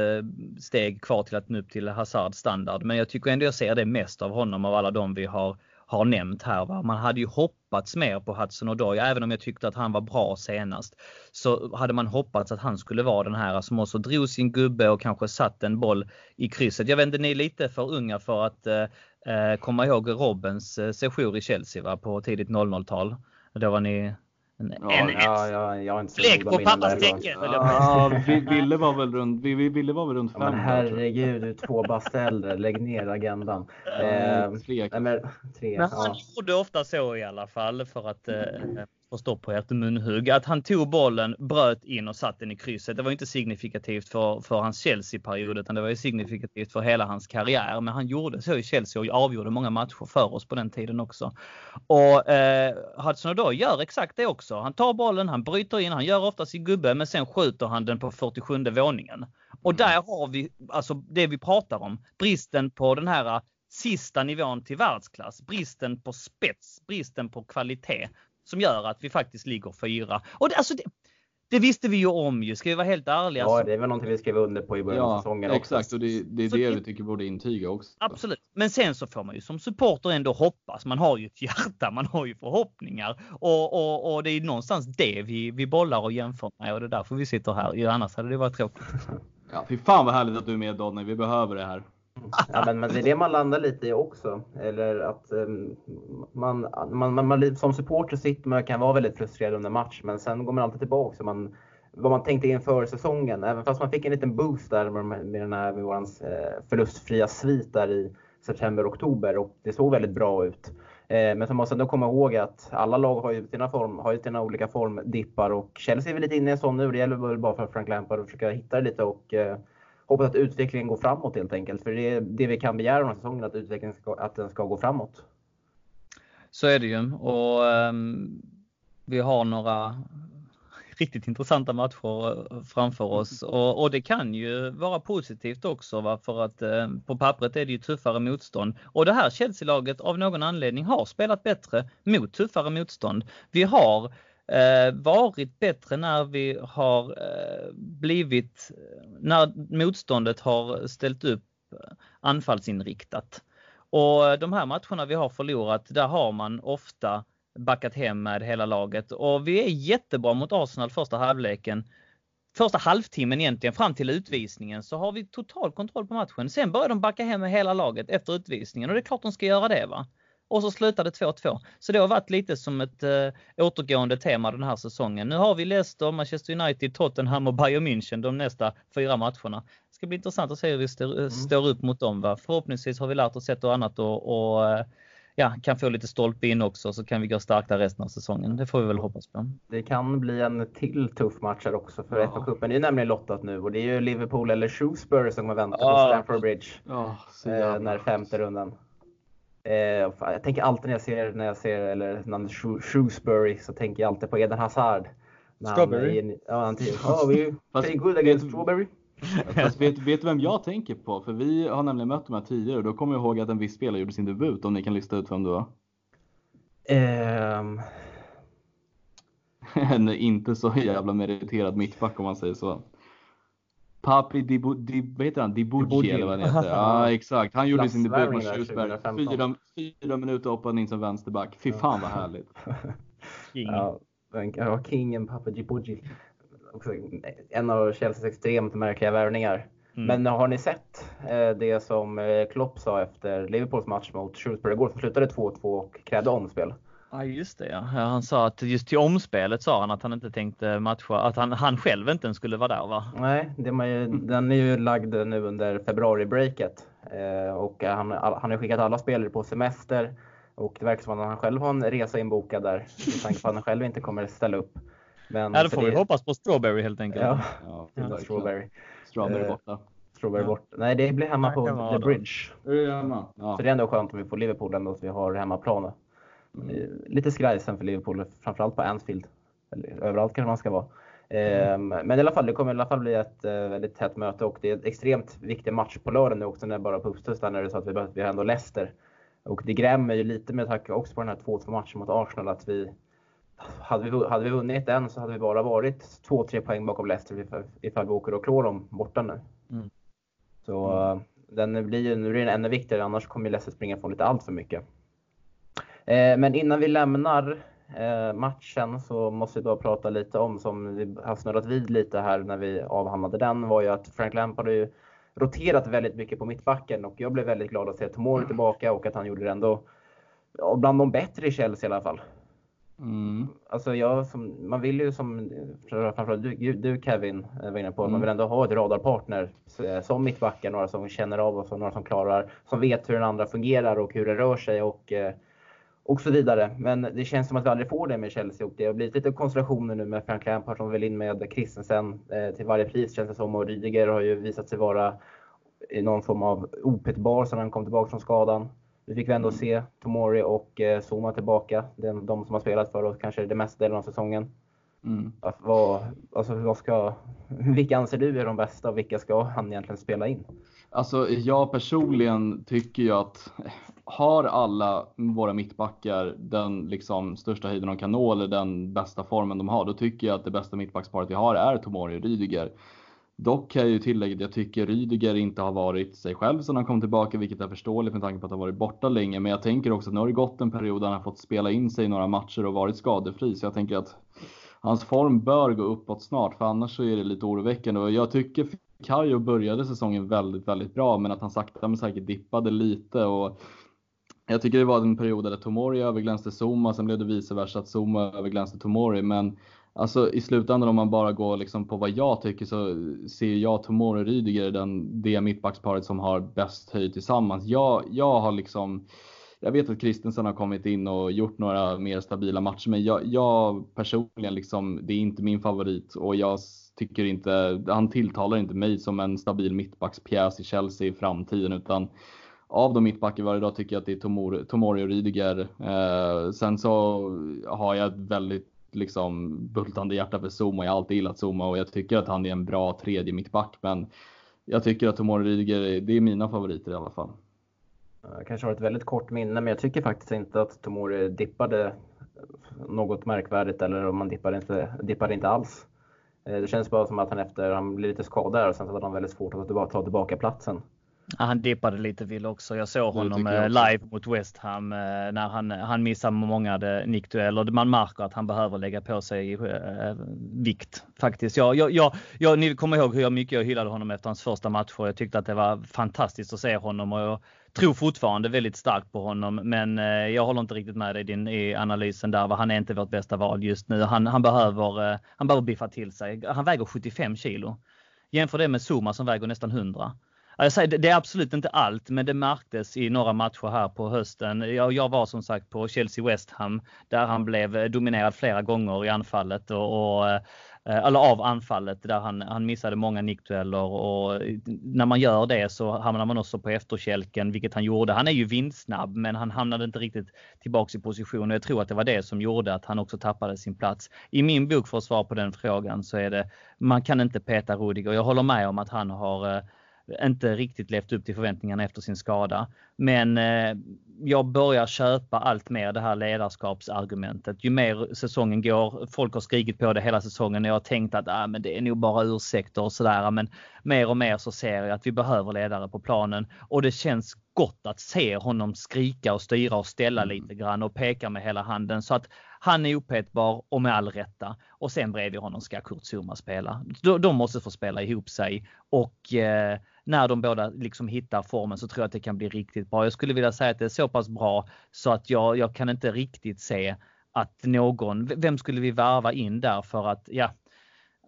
steg kvar till att nå upp till Hazard standard. Men jag tycker ändå jag ser det mest av honom av alla de vi har har nämnt här. Va? Man hade ju hoppats mer på Hudson Odoi, även om jag tyckte att han var bra senast. Så hade man hoppats att han skulle vara den här som också drog sin gubbe och kanske satt en boll i krysset. Jag vet inte, ni är lite för unga för att eh, eh komma ihåg Robbens eh, sejour i Chelsea va? på tidigt 00-tal. Då var ni en, ja, en, ja, ja, jag har inte Lek på pappas tecken. Ja, Ville var väl runt, Ville var väl runt fem. Ja, men herregud, du är två bast äldre. Lägg ner agendan. Eh, tre. Nej, men, tre men han ja. gjorde ofta så i alla fall för att eh, få stopp på ett munhugg. Att han tog bollen, bröt in och satte den i krysset. Det var inte signifikativt för, för hans Chelsea-period utan det var ju signifikativt för hela hans karriär. Men han gjorde så i Chelsea och avgjorde många matcher för oss på den tiden också. Och eh, Hudson Odoi gör exakt det också. Han tar bollen, han bryter in, han gör ofta sin gubbe men sen skjuter han den på 47 våningen. Och mm. där har vi alltså det vi pratar om. Bristen på den här sista nivån till världsklass. Bristen på spets, bristen på kvalitet som gör att vi faktiskt ligger fyra. Och det, alltså det, det visste vi ju om ju, ska vi vara helt ärliga. Ja, det är väl någonting vi skrev under på i början ja, av säsongen också. Exakt, och det, det är så det vi tycker borde intyga också. Absolut, men sen så får man ju som supporter ändå hoppas. Man har ju ett hjärta, man har ju förhoppningar och, och, och det är någonstans det vi, vi bollar och jämför med och det är därför vi sitter här. Annars hade det varit tråkigt. Ja, fy fan vad härligt att du är med Donny. Vi behöver det här. Ja, men, men det är det man landar lite i också. Eller att um, man, man, man, man, som supporter sitter man kan vara väldigt frustrerad under match, men sen går man alltid tillbaka. Och man, vad man tänkte inför säsongen. Även fast man fick en liten boost där med, med den här med vårans, eh, förlustfria svit där i september-oktober och det såg väldigt bra ut. Eh, men så måste man ändå komma ihåg att alla lag har ju sina, form, har ju sina olika formdippar och Chelsea är väl lite inne i en sån nu. Det gäller väl bara för Frank Lampard att försöka hitta det lite och eh, hoppas att utvecklingen går framåt helt enkelt. För det är det vi kan begära den här säsongen, att utvecklingen ska, att den ska gå framåt. Så är det ju och um, vi har några riktigt intressanta matcher eh, framför oss [LAUGHS] och, och det kan ju vara positivt också va? för att eh, på pappret är det ju tuffare motstånd och det här Chelsea-laget av någon anledning har spelat bättre mot tuffare motstånd. Vi har Eh, varit bättre när vi har eh, blivit, eh, när motståndet har ställt upp eh, anfallsinriktat. Och de här matcherna vi har förlorat, där har man ofta backat hem med hela laget och vi är jättebra mot Arsenal första halvleken. Första halvtimmen egentligen fram till utvisningen så har vi total kontroll på matchen. Sen börjar de backa hem med hela laget efter utvisningen och det är klart de ska göra det va. Och så slutade 2-2. Så det har varit lite som ett äh, återgående tema den här säsongen. Nu har vi Leicester, Manchester United, Tottenham och Bayern München de nästa fyra matcherna. Det ska bli intressant att se hur vi står, mm. står upp mot dem. Va? Förhoppningsvis har vi lärt oss ett och annat och, och eh, ja, kan få lite stolpe in också så kan vi gå starka resten av säsongen. Det får vi väl hoppas på. Det kan bli en till tuff match här också för ja. FA-cupen är nämligen lottat nu och det är ju Liverpool eller Shrewsbury som kommer vänta ja. på Stamford Bridge. Ja, eh, när femte rundan. Eh, jag tänker alltid när jag ser, när jag ser eller namnet Shrewsbury så tänker jag alltid på Eden Hazard. Strawberry? Ja, han oh, we play good against Strawberry. [LAUGHS] Fast vet, vet du vem jag tänker på? För vi har nämligen mött de här tidigare och då kommer jag ihåg att en viss spelare gjorde sin debut. Om ni kan lista ut vem det var? Um... [LAUGHS] en inte så jävla meriterad mittback om man säger så. Papi Dibu, Dib, vad heter han? Dibucci eller vad han heter. Ja exakt. Han gjorde sin debut mot Shrewsbury. Fyra, fyra minuter hoppade in som vänsterback. Fy fan vad härligt. [LAUGHS] King. Ja, kingen Papi Dibucci en av Chelseas extremt märkliga värvningar. Mm. Men har ni sett eh, det som eh, Klopp sa efter Liverpools match mot Shrewsbury igår som slutade 2-2 och krävde omspel? Ja just det ja. Han sa att just till omspelet sa han att han inte tänkte matcha, att han, han själv inte ens skulle vara där va? Nej, det är ju, den är ju lagd nu under februari-breaket. Eh, och han, han har skickat alla spelare på semester. Och det verkar som att han själv har en resa inbokad där. Med tanke på att han själv inte kommer ställa upp. Men ja, då får vi det... hoppas på Strawberry helt enkelt. Ja, ja, ja Strawberry. Strawberry uh, borta. Strawberry ja. borta. Nej, det blir hemma på The Bridge. Ja. Så det är ändå skönt om vi får Liverpool ändå, så vi har hemmaplan. Mm. Lite skrajsen för Liverpool, framförallt på Anfield. Eller överallt kanske man ska vara. Mm. Men i alla fall, det kommer i alla fall bli ett uh, väldigt tätt möte och det är en extremt viktig match på lördag nu också när bara på uppstuds när det är så att vi, vi har ändå Leicester. Och det grämer ju lite med tanke också på den här 2-2 matchen mot Arsenal att vi hade vi, hade vi vunnit den så hade vi bara varit 2-3 poäng bakom Leicester ifall vi åker och klår dem borta nu. Mm. Så mm. den blir ju, nu blir den ännu viktigare, annars kommer Leicester springa från lite allt för mycket. Eh, men innan vi lämnar eh, matchen så måste vi bara prata lite om, som vi har snurrat vid lite här när vi avhandlade den, var ju att Frank Lampard har ju roterat väldigt mycket på mittbacken och jag blev väldigt glad att se Tomori tillbaka och att han gjorde det ändå ja, bland de bättre i Chelsea i alla fall. Mm. Alltså jag, som, man vill ju som framförallt du, du Kevin eh, var inne på, mm. man vill ändå ha ett radarpartner som mittbackar, några som känner av och några som klarar, som vet hur den andra fungerar och hur det rör sig och, eh, och så vidare. Men det känns som att vi aldrig får det med Chelsea och det har blivit lite konstellationer nu med Frank Lampard som vill in med Christensen till varje pris känns det som och Rydiger har ju visat sig vara i någon form av opetbar sedan han kom tillbaka från skadan. Vi fick ändå mm. se Tomori och eh, Zuma tillbaka. De, de som har spelat för oss kanske det mesta delen av säsongen. Mm. Vad, alltså, vad ska, vilka anser du är de bästa och vilka ska han egentligen spela in? Alltså jag personligen tycker ju att har alla våra mittbackar den liksom största höjden de kan nå eller den bästa formen de har, då tycker jag att det bästa mittbacksparet vi har är Tomori och Rydiger. Dock kan jag ju tillägga att jag tycker Rydiger inte har varit sig själv sedan han kom tillbaka, vilket är förståeligt med tanke på att han varit borta länge. Men jag tänker också att nu har det gått en period där han har fått spela in sig i några matcher och varit skadefri. Så jag tänker att hans form bör gå uppåt snart, för annars så är det lite oroväckande. Och jag tycker Kajo började säsongen väldigt, väldigt bra, men att han sakta men säkert dippade lite. Och jag tycker det var en period där Tomori överglänste Zuma, sen blev det vice versa att Zuma överglänste Tomori. Men Alltså i slutändan om man bara går liksom på vad jag tycker så ser jag Tomori och Rydiger den, det mittbacksparet som har bäst höjd tillsammans. Jag, jag har liksom jag vet att Kristensen har kommit in och gjort några mer stabila matcher, men jag, jag personligen liksom, det är inte min favorit och jag tycker inte, han tilltalar inte mig som en stabil mittbackspjäs i Chelsea i framtiden utan av de mittbackar vi har idag tycker jag att det är Tomori, Tomori och Rydiger. Eh, sen så har jag ett väldigt liksom bultande hjärta för Zuma. Jag har alltid gillat Zuma och jag tycker att han är en bra tredje mittback. Men jag tycker att Tomori Rydiger, det är mina favoriter i alla fall. Jag kanske har ett väldigt kort minne, men jag tycker faktiskt inte att Tomori dippade något märkvärdigt eller om man dippade inte, dippade inte alls. Eh, det känns bara som att han efter, han blev lite skadad och sen så hade han väldigt svårt att ta tillbaka platsen. Ja, han dippade lite vill också. Jag såg honom jag eh, live mot West Ham eh, när han, han missar många nickdueller. Man märker att han behöver lägga på sig äh, vikt faktiskt. Jag, jag, jag, jag, ni kommer ihåg hur mycket jag hyllade honom efter hans första matcher. Jag tyckte att det var fantastiskt att se honom och jag tror fortfarande väldigt starkt på honom. Men jag håller inte riktigt med dig i, din, i analysen där. Han är inte vårt bästa val just nu. Han, han, behöver, han behöver biffa till sig. Han väger 75 kilo. Jämför det med Zuma som väger nästan 100. Jag säger, det är absolut inte allt, men det märktes i några matcher här på hösten. Jag, jag var som sagt på Chelsea West Ham där han blev dominerad flera gånger i anfallet och, och eh, eller av anfallet där han, han missade många nickdueller och när man gör det så hamnar man också på efterkälken, vilket han gjorde. Han är ju vindsnabb, men han hamnade inte riktigt tillbaks i position och jag tror att det var det som gjorde att han också tappade sin plats. I min bok för att svara på den frågan så är det, man kan inte peta Rudiger. Jag håller med om att han har eh, inte riktigt levt upp till förväntningarna efter sin skada. Men eh, jag börjar köpa allt mer det här ledarskapsargumentet. Ju mer säsongen går, folk har skrikit på det hela säsongen och jag har tänkt att ah, men det är nog bara ursäkter och sådär. Men mer och mer så ser jag att vi behöver ledare på planen och det känns gott att se honom skrika och styra och ställa mm. lite grann och peka med hela handen så att han är opetbar och med all rätta. Och sen bredvid honom ska Kurt Zuma spela. De, måste få spela ihop sig och eh, när de båda liksom hittar formen så tror jag att det kan bli riktigt bra. Jag skulle vilja säga att det är så pass bra så att jag, jag kan inte riktigt se att någon, vem skulle vi värva in där för att, ja,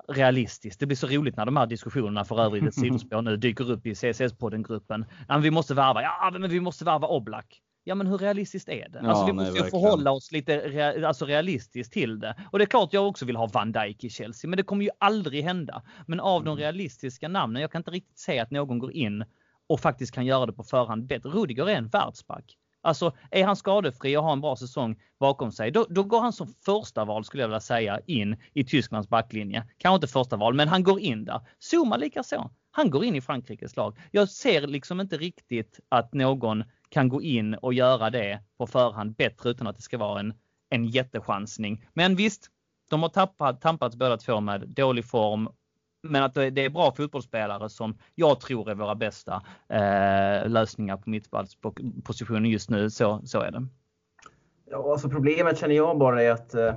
realistiskt. Det blir så roligt när de här diskussionerna för övrigt ett [LAUGHS] sidospår nu dyker upp i CSS-podden-gruppen. vi måste värva, ja men vi måste värva Oblak. Ja men hur realistiskt är det? Ja, alltså vi måste nej, ju förhålla oss lite rea alltså realistiskt till det. Och det är klart jag också vill ha Van Dijk i Chelsea, men det kommer ju aldrig hända. Men av de mm. realistiska namnen, jag kan inte riktigt se att någon går in och faktiskt kan göra det på förhand bättre. Rudiger är en världsback. Alltså är han skadefri och har en bra säsong bakom sig, då, då, går han som första val skulle jag vilja säga in i Tysklands backlinje. Kanske inte första val, men han går in där. Zuma likaså. Han går in i Frankrikes lag. Jag ser liksom inte riktigt att någon kan gå in och göra det på förhand bättre utan att det ska vara en, en jättechansning. Men visst, de har tappat, tampats båda två med dålig form. Men att det är bra fotbollsspelare som jag tror är våra bästa eh, lösningar på mittbackspositionen just nu. Så, så är det. Ja, alltså problemet känner jag bara är att eh,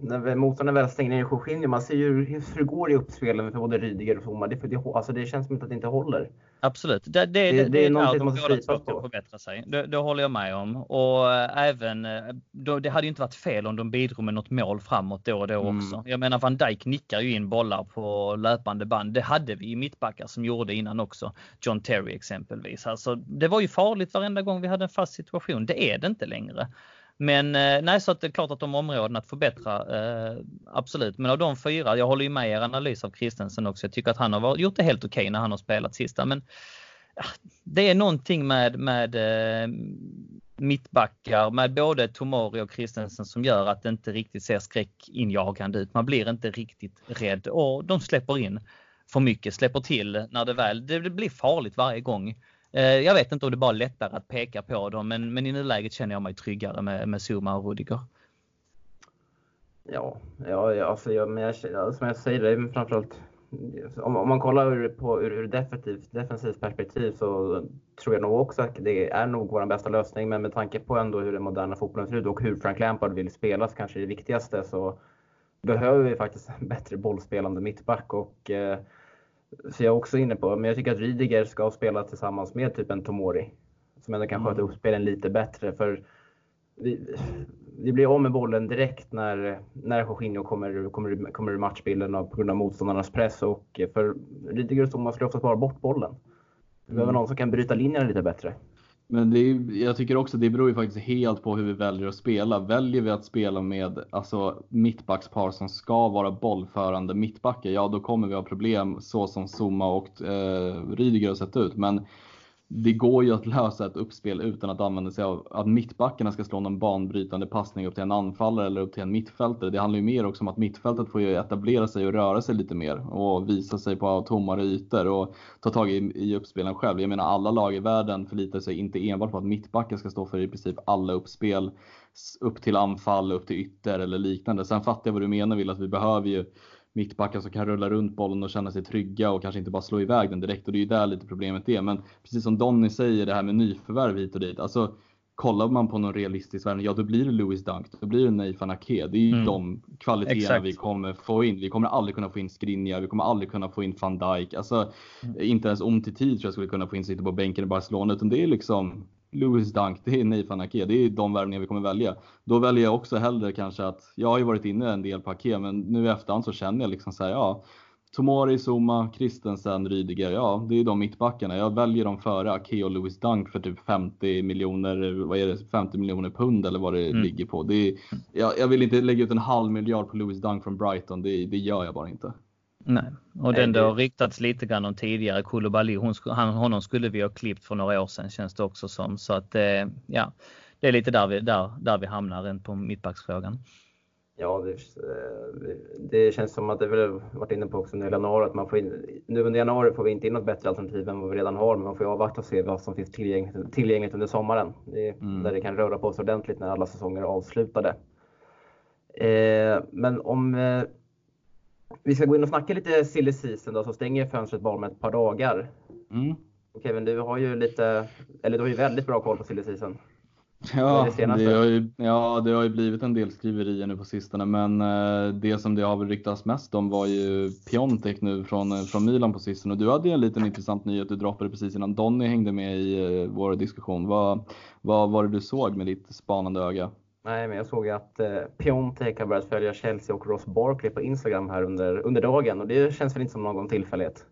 när motståndaren väl stänger ner Jorginho, man ser ju hur det går i uppspelen för både Rydiger och Zuma. Det, det, alltså det känns som att det inte håller. Absolut. Det, det, det, det är någonting som måste slipas på. förbättra sig. Det, det håller jag med om. Och äh, även, eh, då, det hade ju inte varit fel om de bidrog med något mål framåt då och då mm. också. Jag menar Van Dijk nickar ju in bollar på löpande band. Det hade vi i mittbackar som gjorde innan också. John Terry exempelvis. Alltså, det var ju farligt varenda gång vi hade en fast situation. Det är det inte längre. Men eh, nej, så att det är klart att de områdena att förbättra, eh, absolut. Men av de fyra, jag håller ju med er analys av Kristensen också. Jag tycker att han har gjort det helt okej okay när han har spelat sista. Men ah, det är någonting med, med eh, mittbackar, med både Tomori och Kristensen som gör att det inte riktigt ser skräckinjagande ut. Man blir inte riktigt rädd och de släpper in för mycket, släpper till när det väl, det blir farligt varje gång. Eh, jag vet inte om det bara är lättare att peka på dem, men, men i nuläget känner jag mig tryggare med, med Zuma och Rudiger. Ja, ja alltså jag, men jag, som jag säger, det är framförallt om, om man kollar ur, på, ur, ur defensivt, defensivt perspektiv så tror jag nog också att det är nog vår bästa lösning. Men med tanke på ändå hur den moderna fotbollen ser ut och hur Frank Lampard vill spela så kanske det viktigaste så behöver vi faktiskt en bättre bollspelande mittback. Och, eh, så jag är också inne på, men jag tycker att Rydiger ska spela tillsammans med typ en Tomori. Som ändå kan sköta mm. upp spelen lite bättre. För vi, vi blir av med bollen direkt när, när Jorginho kommer, kommer, kommer ur matchbilden och på grund av motståndarnas press. Och för Rydiger och Thomas skulle oftast bara bort bollen. Vi behöver mm. någon som kan bryta linjerna lite bättre. Men det är, jag tycker också det beror ju faktiskt helt på hur vi väljer att spela. Väljer vi att spela med alltså, mittbackspar som ska vara bollförande mittbackar, ja då kommer vi ha problem så som Zuma och eh, Rydiger har sett ut. Men det går ju att lösa ett uppspel utan att använda sig av att mittbackarna ska slå någon banbrytande passning upp till en anfallare eller upp till en mittfältare. Det handlar ju mer också om att mittfältet får ju etablera sig och röra sig lite mer och visa sig på tommare ytor och ta tag i, i uppspelen själv. Jag menar alla lag i världen förlitar sig inte enbart på att mittbacken ska stå för i princip alla uppspel upp till anfall, upp till ytter eller liknande. Sen fattar jag vad du menar Vill att vi behöver ju mittbackar som kan rulla runt bollen och känna sig trygga och kanske inte bara slå iväg den direkt. Och det är ju där lite problemet är. Men precis som Donny säger, det här med nyförvärv hit och dit. Alltså, kollar man på någon realistisk värld, ja då blir det Louis Dunk, då blir det Nathan Ake. Det är ju mm. de kvaliteterna Exakt. vi kommer få in. Vi kommer aldrig kunna få in Skriniar, vi kommer aldrig kunna få in van Dijk. Alltså, mm. inte ens om till tid tror jag skulle kunna få in sitta på bänken i Barcelona, utan det är liksom Louis Dunk, det är Nathan Ake. Det är de värvningar vi kommer välja. Då väljer jag också hellre kanske att, jag har ju varit inne en del på Ake, men nu i efterhand så känner jag liksom så här, ja, Tomori, Zuma, Christensen, Rydiger, ja det är de mittbackarna. Jag väljer dem före Ake och Louis Dunk för typ 50 miljoner, vad är det, 50 miljoner pund eller vad det mm. ligger på. Det är, jag, jag, vill inte lägga ut en halv miljard på Louis Dunk från Brighton, det, det gör jag bara inte. Nej, och den det har riktats lite grann om tidigare. Koulibaly, hon, han, honom skulle vi ha klippt för några år sedan känns det också som. Så att eh, ja, det är lite där vi, där, där vi hamnar rent på mittbacksfrågan. Ja, det, eh, det, känns som att det vi varit inne på också nu i januari, att man får in, nu under januari får vi inte in något bättre alternativ än vad vi redan har, men man får avvakta och se vad som finns tillgängligt, tillgängligt under sommaren. Det mm. Där det kan röra på sig ordentligt när alla säsonger är avslutade. Eh, men om eh, vi ska gå in och snacka lite silly season då, så stänger fönstret bara om ett par dagar. Mm. Kevin, du har ju lite, eller du har ju väldigt bra koll på silly season. Ja det, det, har ju, ja, det har ju blivit en del skriverier nu på sistone, men eh, det som det har väl ryktats mest om var ju Piontek nu från, eh, från Milan på sistone. Och du hade en liten intressant nyhet du droppade precis innan Donny hängde med i eh, vår diskussion. Vad, vad var det du såg med ditt spanande öga? Nej, men jag såg att eh, Piontek har börjat följa Chelsea och Ross Barkley på Instagram här under, under dagen och det känns väl inte som någon tillfällighet.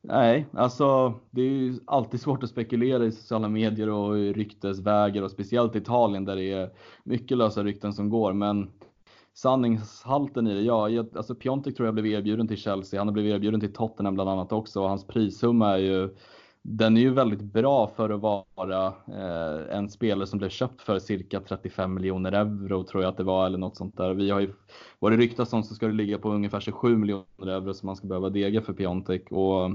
Nej, alltså det är ju alltid svårt att spekulera i sociala medier och ryktesvägar och speciellt i Italien där det är mycket lösa rykten som går. Men sanningshalten i det, ja, alltså Piontek tror jag blev erbjuden till Chelsea. Han har blivit erbjuden till Tottenham bland annat också och hans prissumma är ju den är ju väldigt bra för att vara eh, en spelare som blev köpt för cirka 35 miljoner euro tror jag att det var eller något sånt där. Vi har ju varit ryktas om så ska det ligga på ungefär 27 miljoner euro som man ska behöva dega för Piontek och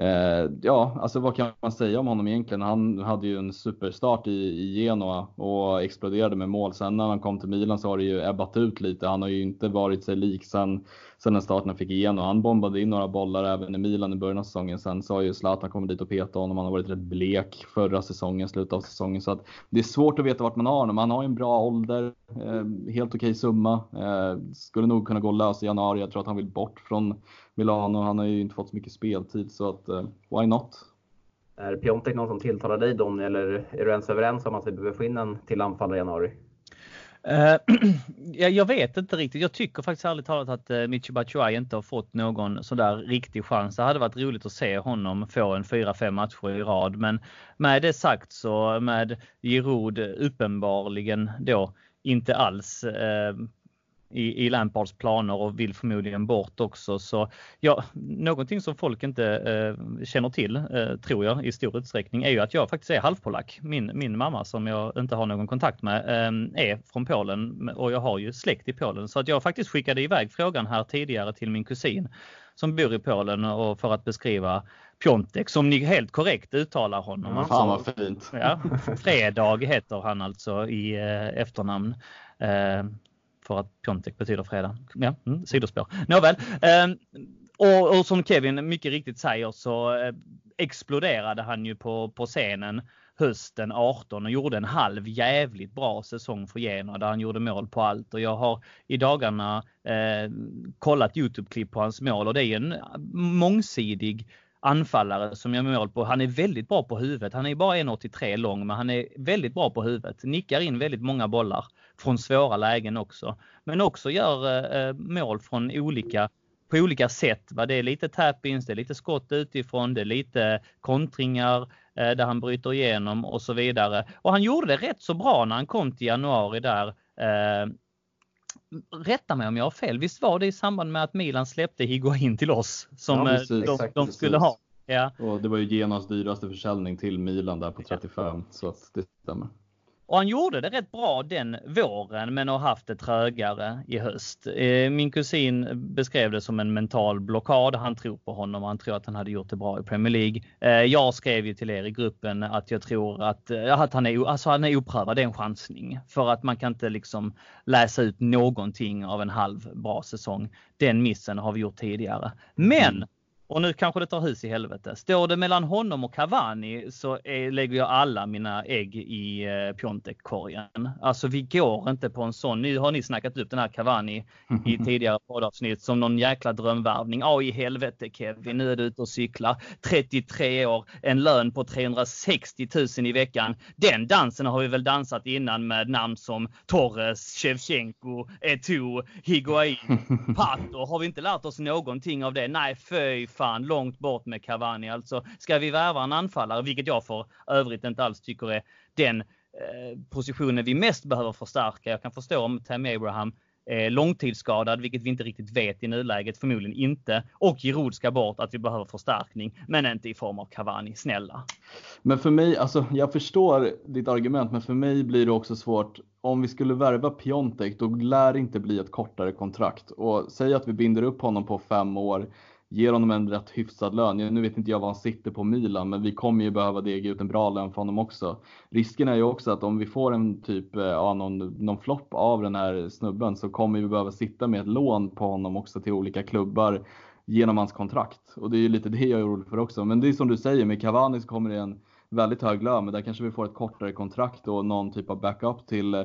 Eh, ja, alltså vad kan man säga om honom egentligen? Han hade ju en superstart i, i Genoa och exploderade med mål. Sen när han kom till Milan så har det ju ebbat ut lite. Han har ju inte varit sig lik sen, sen den starten han fick Genoa. Han bombade in några bollar även i Milan i början av säsongen. Sen så har ju Zlatan kommit dit och petat honom. Han har varit rätt blek förra säsongen, slutet av säsongen. Så att det är svårt att veta vart man har honom. Han har ju en bra ålder, helt okej okay summa. Eh, skulle nog kunna gå lösa i januari. Jag tror att han vill bort från Milano. Han har ju inte fått så mycket speltid så att uh, why not? Är Piontek någon som tilltalar dig Donny eller är du ens överens om att vi behöver få in en till anfallare i januari? [CLEARS THROAT] Uh, jag vet inte riktigt. Jag tycker faktiskt ärligt talat att uh, Michi Batshuayi inte har fått någon sådär riktig chans. Det hade varit roligt att se honom få en 4-5 matcher i rad. Men med det sagt så med Giroud uppenbarligen då inte alls eh, i, i Lampards planer och vill förmodligen bort också. Så ja, någonting som folk inte eh, känner till, eh, tror jag, i stor utsträckning är ju att jag faktiskt är halvpolack. Min, min mamma som jag inte har någon kontakt med eh, är från Polen och jag har ju släkt i Polen. Så att jag faktiskt skickade iväg frågan här tidigare till min kusin som bor i Polen och för att beskriva Piontek som ni helt korrekt uttalar honom. Ja, fan vad fint. Ja, Fredag heter han alltså i eh, efternamn. Eh, för att Piontek betyder fredag. Ja, mm, sidospår. Nåväl. Eh, och, och, som Kevin mycket riktigt säger så eh, exploderade han ju på, på scenen hösten 18 och gjorde en halv jävligt bra säsong för Genoa där han gjorde mål på allt. Och jag har i dagarna eh, kollat Youtube-klipp på hans mål och det är en mångsidig anfallare som gör mål på. Han är väldigt bra på huvudet. Han är bara 1,83 lång men han är väldigt bra på huvudet. Nickar in väldigt många bollar från svåra lägen också. Men också gör eh, eh, mål från olika på olika sätt. Va? Det är lite tap-ins, det är lite skott utifrån, det är lite kontringar eh, där han bryter igenom och så vidare. Och han gjorde det rätt så bra när han kom till januari där. Eh, rätta mig om jag har fel. Visst var det i samband med att Milan släppte Higuain till oss som ja, precis, de, exakt, de, skulle precis. ha? Ja. Och det var ju Genas dyraste försäljning till Milan där på 35 så att det stämmer. Och han gjorde det rätt bra den våren men har haft det trögare i höst. Eh, min kusin beskrev det som en mental blockad. Han tror på honom och han tror att han hade gjort det bra i Premier League. Eh, jag skrev ju till er i gruppen att jag tror att, eh, att han, är, alltså han är oprövad, det är en chansning. För att man kan inte liksom läsa ut någonting av en halv bra säsong. Den missen har vi gjort tidigare. Men mm. Och nu kanske det tar hus i helvete. Står det mellan honom och Cavani så är, lägger jag alla mina ägg i eh, Piontek-korgen. Alltså vi går inte på en sån. Nu har ni snackat upp den här Cavani i [LAUGHS] tidigare poddavsnitt som någon jäkla drömvärvning. Ja i helvete Kevin, nu är du ute och cyklar. 33 år, en lön på 360 000 i veckan. Den dansen har vi väl dansat innan med namn som Torres, Shevchenko, Eto'o, Higuain, [LAUGHS] Pato. Har vi inte lärt oss någonting av det? Nej, föj fan långt bort med Cavani. Alltså ska vi värva en anfallare, vilket jag för övrigt inte alls tycker är den eh, positionen vi mest behöver förstärka. Jag kan förstå om Tammy Abraham är långtidsskadad, vilket vi inte riktigt vet i nuläget, förmodligen inte. Och Giroud ska bort, att vi behöver förstärkning, men inte i form av Cavani, snälla. Men för mig, alltså jag förstår ditt argument, men för mig blir det också svårt. Om vi skulle värva Piontek, då lär det inte bli ett kortare kontrakt. Och säg att vi binder upp honom på fem år ger honom en rätt hyfsad lön. Nu vet inte jag vad han sitter på Milan, men vi kommer ju behöva dega ut en bra lön för honom också. Risken är ju också att om vi får en typ, eh, ja, någon, någon flopp av den här snubben så kommer vi behöva sitta med ett lån på honom också till olika klubbar genom hans kontrakt. Och det är ju lite det jag är orolig för också. Men det är som du säger, med Cavani så kommer det en väldigt hög lön, men där kanske vi får ett kortare kontrakt och någon typ av backup till eh,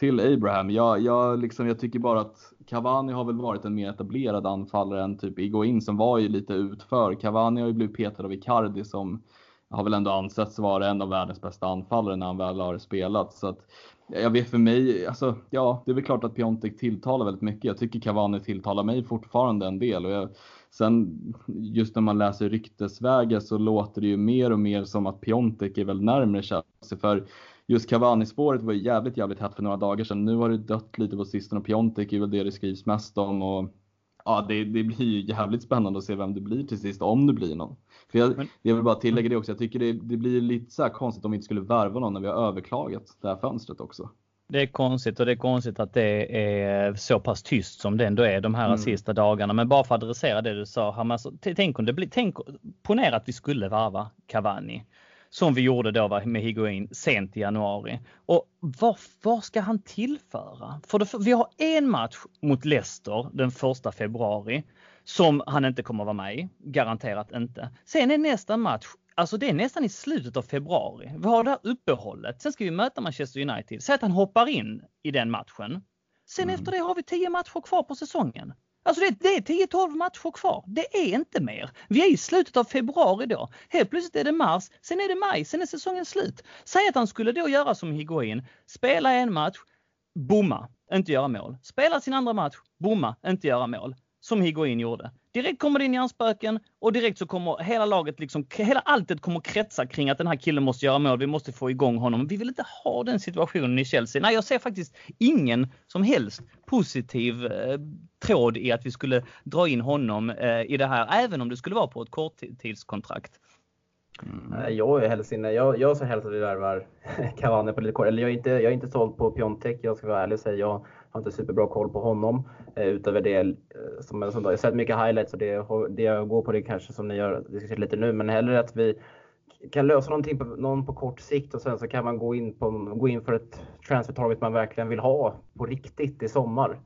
till Abraham. Jag, jag, liksom, jag tycker bara att Cavani har väl varit en mer etablerad anfallare än typ Igoin som var ju lite utför. Cavani har ju blivit petad av Icardi som har väl ändå ansetts vara en av världens bästa anfallare när han väl har spelat. Så att, jag vet för mig, alltså, ja, det är väl klart att Piontek tilltalar väldigt mycket. Jag tycker Cavani tilltalar mig fortfarande en del. Och jag, sen just när man läser ryktesvägar så låter det ju mer och mer som att Piontek är väl närmre Chelsea. För just Cavani-spåret var jävligt, jävligt hett för några dagar sedan. Nu har det dött lite på sistone och Piontek är väl det det skrivs mest om. Och, ja, det, det blir ju jävligt spännande att se vem det blir till sist, om det blir någon. För jag, Men, jag vill bara tillägga det också, jag tycker det, det blir lite så konstigt om vi inte skulle värva någon när vi har överklagat det här fönstret också. Det är konstigt och det är konstigt att det är så pass tyst som det ändå är de här mm. sista dagarna. Men bara för att adressera det du sa, alltså, tänk om det blir, tänk, ponera att vi skulle varva Cavani som vi gjorde då med Higuain sent i januari. Och vad, vad ska han tillföra? För det, vi har en match mot Leicester den första februari som han inte kommer vara med i. Garanterat inte. Sen är nästa match Alltså det är nästan i slutet av februari. Vi har det här uppehållet. Sen ska vi möta Manchester United. Säg att han hoppar in i den matchen. Sen mm. efter det har vi 10 matcher kvar på säsongen. Alltså det, det är 10-12 matcher kvar. Det är inte mer. Vi är i slutet av februari då. Helt plötsligt är det mars, sen är det maj, sen är säsongen slut. Säg att han skulle då göra som Higuain, spela en match, bomma, inte göra mål. Spela sin andra match, bomma, inte göra mål. Som Higuain gjorde. Direkt kommer det in hjärnspöken och direkt så kommer hela laget, liksom, hela alltet kommer kretsa kring att den här killen måste göra mål. Vi måste få igång honom. Vi vill inte ha den situationen i Chelsea. Nej, jag ser faktiskt ingen som helst positiv eh, tråd i att vi skulle dra in honom eh, i det här, även om det skulle vara på ett korttidskontrakt. Mm. Jag är helst inne, jag, jag så helst att vi värvar [LAUGHS] Cavani på lite kort. Eller jag är inte, jag är inte såld på Piontek, jag ska vara ärlig och säga. Jag har inte superbra koll på honom. Eh, utöver det eh, som, som jag har sett mycket highlights och det, det jag går på det kanske som ni gör diskuterar lite nu. Men hellre att vi kan lösa någonting på, någon på kort sikt och sen så kan man gå in, på, gå in för ett transfer target man verkligen vill ha på riktigt i sommar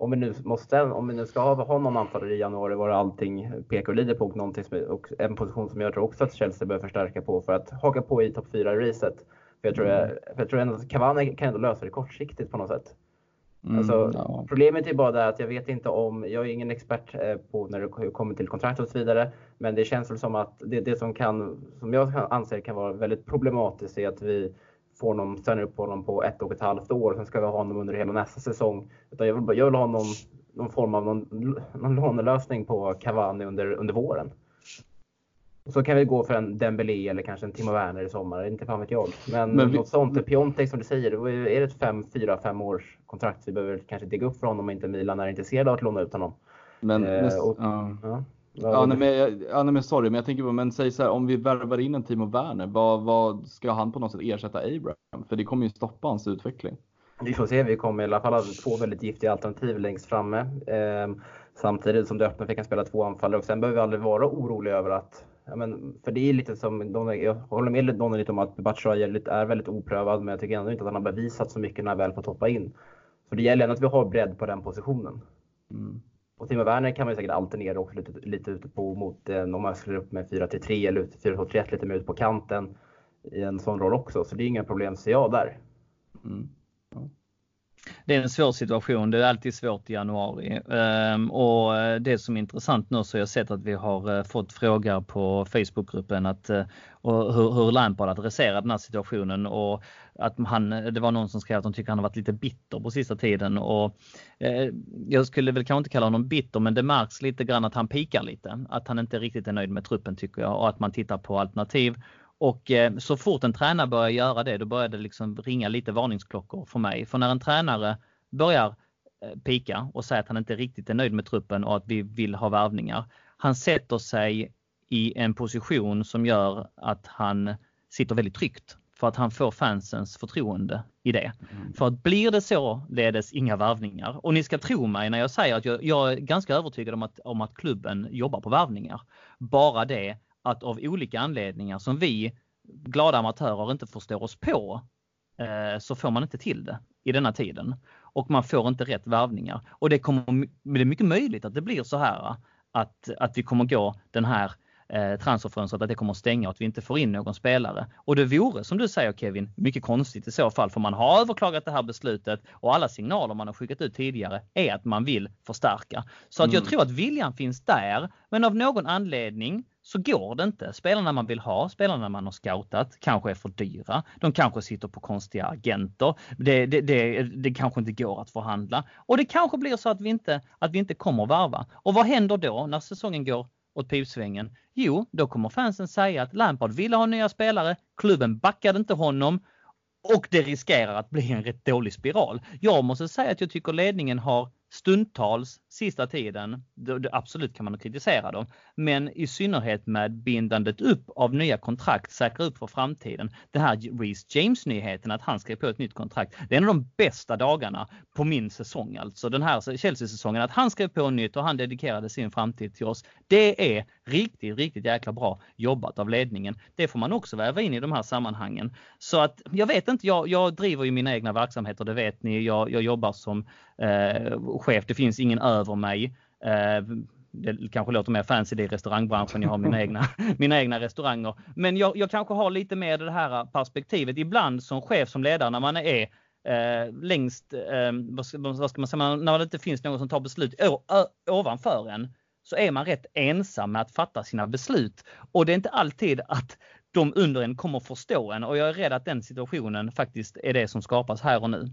om vi nu måste, om vi nu ska ha, ha någon anfallare i januari var allting pekar och lider på och, någonting som, och en position som jag tror också att Chelsea behöver förstärka på för att haka på i topp 4-racet. För jag tror, mm. för jag tror ändå att Cavani kan ändå lösa det kortsiktigt på något sätt. Mm, alltså, ja. Problemet är bara det att jag vet inte om, jag är ingen expert eh, på när det kommer till kontrakt och så vidare, men det känns väl som att det, det som kan, som jag anser kan vara väldigt problematiskt är att vi få honom, signa upp honom på ett och ett halvt år. Sen ska vi ha honom under hela nästa säsong. Utan jag vill, jag vill ha honom någon form av någon, någon lånelösning på Cavani under, under våren. Och så kan vi gå för en Dembélé eller kanske en Timo Werner i sommar, inte fan vet jag. Men, Men vi... något sånt, Piontek som du säger, är det ett 5, 4, 5 års kontrakt. Vi behöver kanske digga upp för honom om inte Milan är intresserade av att låna ut honom. Men, eh, och, ja. Ja. Ja, nej, men, ja, nej, men sorry, men jag tänker på, men säg så här, om vi värvar in en Timo Werner, vad, vad ska han på något sätt ersätta Abraham? För det kommer ju stoppa hans utveckling. Vi får se, vi kommer i alla fall ha två väldigt giftiga alternativ längst framme. Eh, samtidigt som det öppnar för att kan spela två anfallare och sen behöver vi aldrig vara oroliga över att Ja, men, för det är lite som, jag håller med Donny lite om att Batshuayi är väldigt oprövad, men jag tycker ändå inte att han har bevisat så mycket när han väl får toppa in. Så det gäller ändå att vi har bredd på den positionen. Mm. Och Timo Werner kan man ju säkert alternera också lite, lite ute på mot, eh, om man skulle upp med 4-3 eller 4-2-3 lite mer ut på kanten i en sån roll också. Så det är inga problem ser jag där. Mm. Det är en svår situation. Det är alltid svårt i januari. Ehm, och eh, det som är intressant nu så har jag sett att vi har eh, fått frågor på Facebookgruppen att eh, och hur, hur Lampard adresserar den här situationen och att han, det var någon som skrev att de tycker han har varit lite bitter på sista tiden och eh, jag skulle väl kanske inte kalla honom bitter men det märks lite grann att han pikar lite. Att han inte riktigt är nöjd med truppen tycker jag och att man tittar på alternativ. Och eh, så fort en tränare börjar göra det, då börjar det liksom ringa lite varningsklockor för mig. För när en tränare börjar eh, pika och säga att han inte riktigt är nöjd med truppen och att vi vill ha värvningar. Han sätter sig i en position som gör att han sitter väldigt tryggt för att han får fansens förtroende i det. Mm. För att blir det så ledes inga värvningar. Och ni ska tro mig när jag säger att jag, jag är ganska övertygad om att, om att klubben jobbar på värvningar. Bara det att av olika anledningar som vi glada amatörer inte förstår oss på eh, så får man inte till det i denna tiden. Och man får inte rätt värvningar. Och det, kommer, det är mycket möjligt att det blir så här att, att vi kommer gå den här eh, transferfönstret att det kommer att stänga och att vi inte får in någon spelare. Och det vore som du säger Kevin, mycket konstigt i så fall för man har överklagat det här beslutet och alla signaler man har skickat ut tidigare är att man vill förstärka. Så att mm. jag tror att viljan finns där men av någon anledning så går det inte. Spelarna man vill ha, spelarna man har scoutat, kanske är för dyra. De kanske sitter på konstiga agenter. Det, det, det, det kanske inte går att förhandla. Och det kanske blir så att vi inte, att vi inte kommer varva. Och vad händer då när säsongen går åt pipsvängen? Jo, då kommer fansen säga att Lampard ville ha nya spelare, klubben backade inte honom och det riskerar att bli en rätt dålig spiral. Jag måste säga att jag tycker ledningen har stundtals sista tiden, absolut kan man kritisera dem, men i synnerhet med bindandet upp av nya kontrakt, säkra upp för framtiden. Det här Reece James nyheten att han skrev på ett nytt kontrakt. Det är en av de bästa dagarna på min säsong alltså, den här Chelsea-säsongen. Att han skrev på nytt och han dedikerade sin framtid till oss. Det är riktigt, riktigt jäkla bra jobbat av ledningen. Det får man också väva in i de här sammanhangen. Så att jag vet inte, jag, jag driver ju mina egna verksamheter, det vet ni. Jag, jag jobbar som eh, chef. Det finns ingen över mig. Eh, det kanske låter mer fancy i restaurangbranschen. Jag har mina egna, [LAUGHS] mina egna restauranger. Men jag, jag kanske har lite mer det här perspektivet. Ibland som chef, som ledare, när man är eh, längst, eh, vad ska man säga, när det inte finns någon som tar beslut ovanför en, så är man rätt ensam med att fatta sina beslut. Och det är inte alltid att de under en kommer förstå en och jag är rädd att den situationen faktiskt är det som skapas här och nu.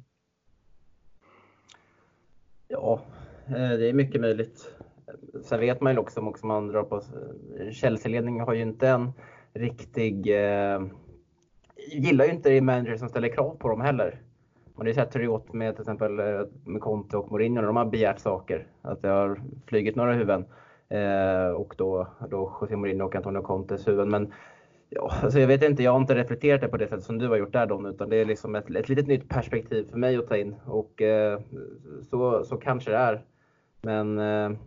Ja, eh, det är mycket möjligt. Sen vet man ju också, om man drar på Chelsea-ledningen har ju inte en riktig... Eh, gillar ju inte det manager som ställer krav på dem heller. Man har ju sett hur det gått med till exempel eh, med Conte och Mourinho när de har begärt saker. Att det har flugit några huvuden. Eh, och då, då José Mourinho och Antonio Contes huvuden. Men Ja, alltså jag vet inte, jag har inte reflekterat det på det sätt som du har gjort där Don, utan det är liksom ett, ett litet nytt perspektiv för mig att ta in och eh, så, så kanske det är. Men eh,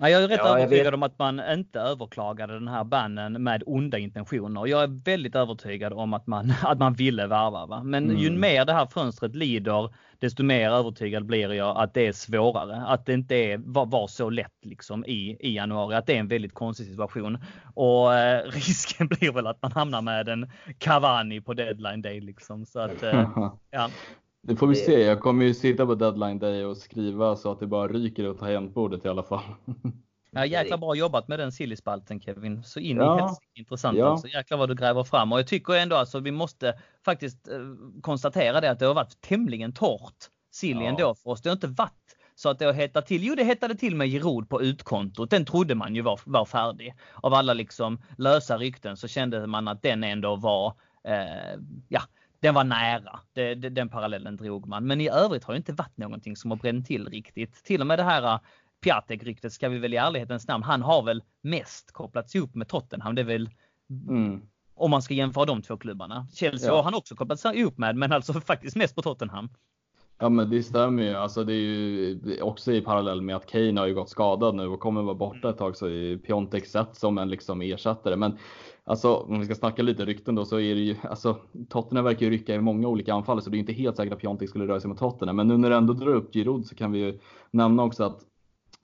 Nej, jag är rätt ja, övertygad om att man inte överklagade den här bannen med onda intentioner. Jag är väldigt övertygad om att man, [LAUGHS] att man ville värva. Va? Men mm. ju mer det här fönstret lider, desto mer övertygad blir jag att det är svårare. Att det inte är, var, var så lätt liksom i, i januari. Att det är en väldigt konstig situation. Och eh, [LAUGHS] risken blir väl att man hamnar med en Cavani på deadline day. Liksom. Så att, eh, [LAUGHS] ja. Det får vi se. Jag kommer ju sitta på deadline day och skriva så att det bara ryker åt tangentbordet i alla fall. [LAUGHS] Ja, jäkla bra jobbat med den sillyspalten Kevin. Så in ja. i helsike intressant ja. alltså. Jäklar vad du gräver fram. Och jag tycker ändå alltså vi måste faktiskt eh, konstatera det att det har varit tämligen torrt sill ja. ändå för oss. Det har inte varit så att det har hettat till? Jo, det hettade till med Giroud på utkontot. Den trodde man ju var, var färdig. Av alla liksom lösa rykten så kände man att den ändå var, eh, ja, den var nära. Det, det, den parallellen drog man. Men i övrigt har det inte varit någonting som har bränt till riktigt. Till och med det här eh, Piatek-ryktet ska vi väl i ärlighetens namn, han har väl mest kopplats ihop med Tottenham. Det är väl mm. om man ska jämföra de två klubbarna. Chelsea ja. har han också kopplats ihop med, men alltså [LAUGHS] faktiskt mest på Tottenham. Ja men det stämmer ju. Alltså det är ju också i parallell med att Kane har ju gått skadad nu och kommer vara borta ett tag så är Piontek sett som en liksom ersättare. Men alltså om vi ska snacka lite rykten då så är det ju alltså Tottenham verkar ju rycka i många olika anfall så det är inte helt säkert att Piontek skulle röra sig mot Tottenham. Men nu när du ändå drar upp Giroud så kan vi ju nämna också att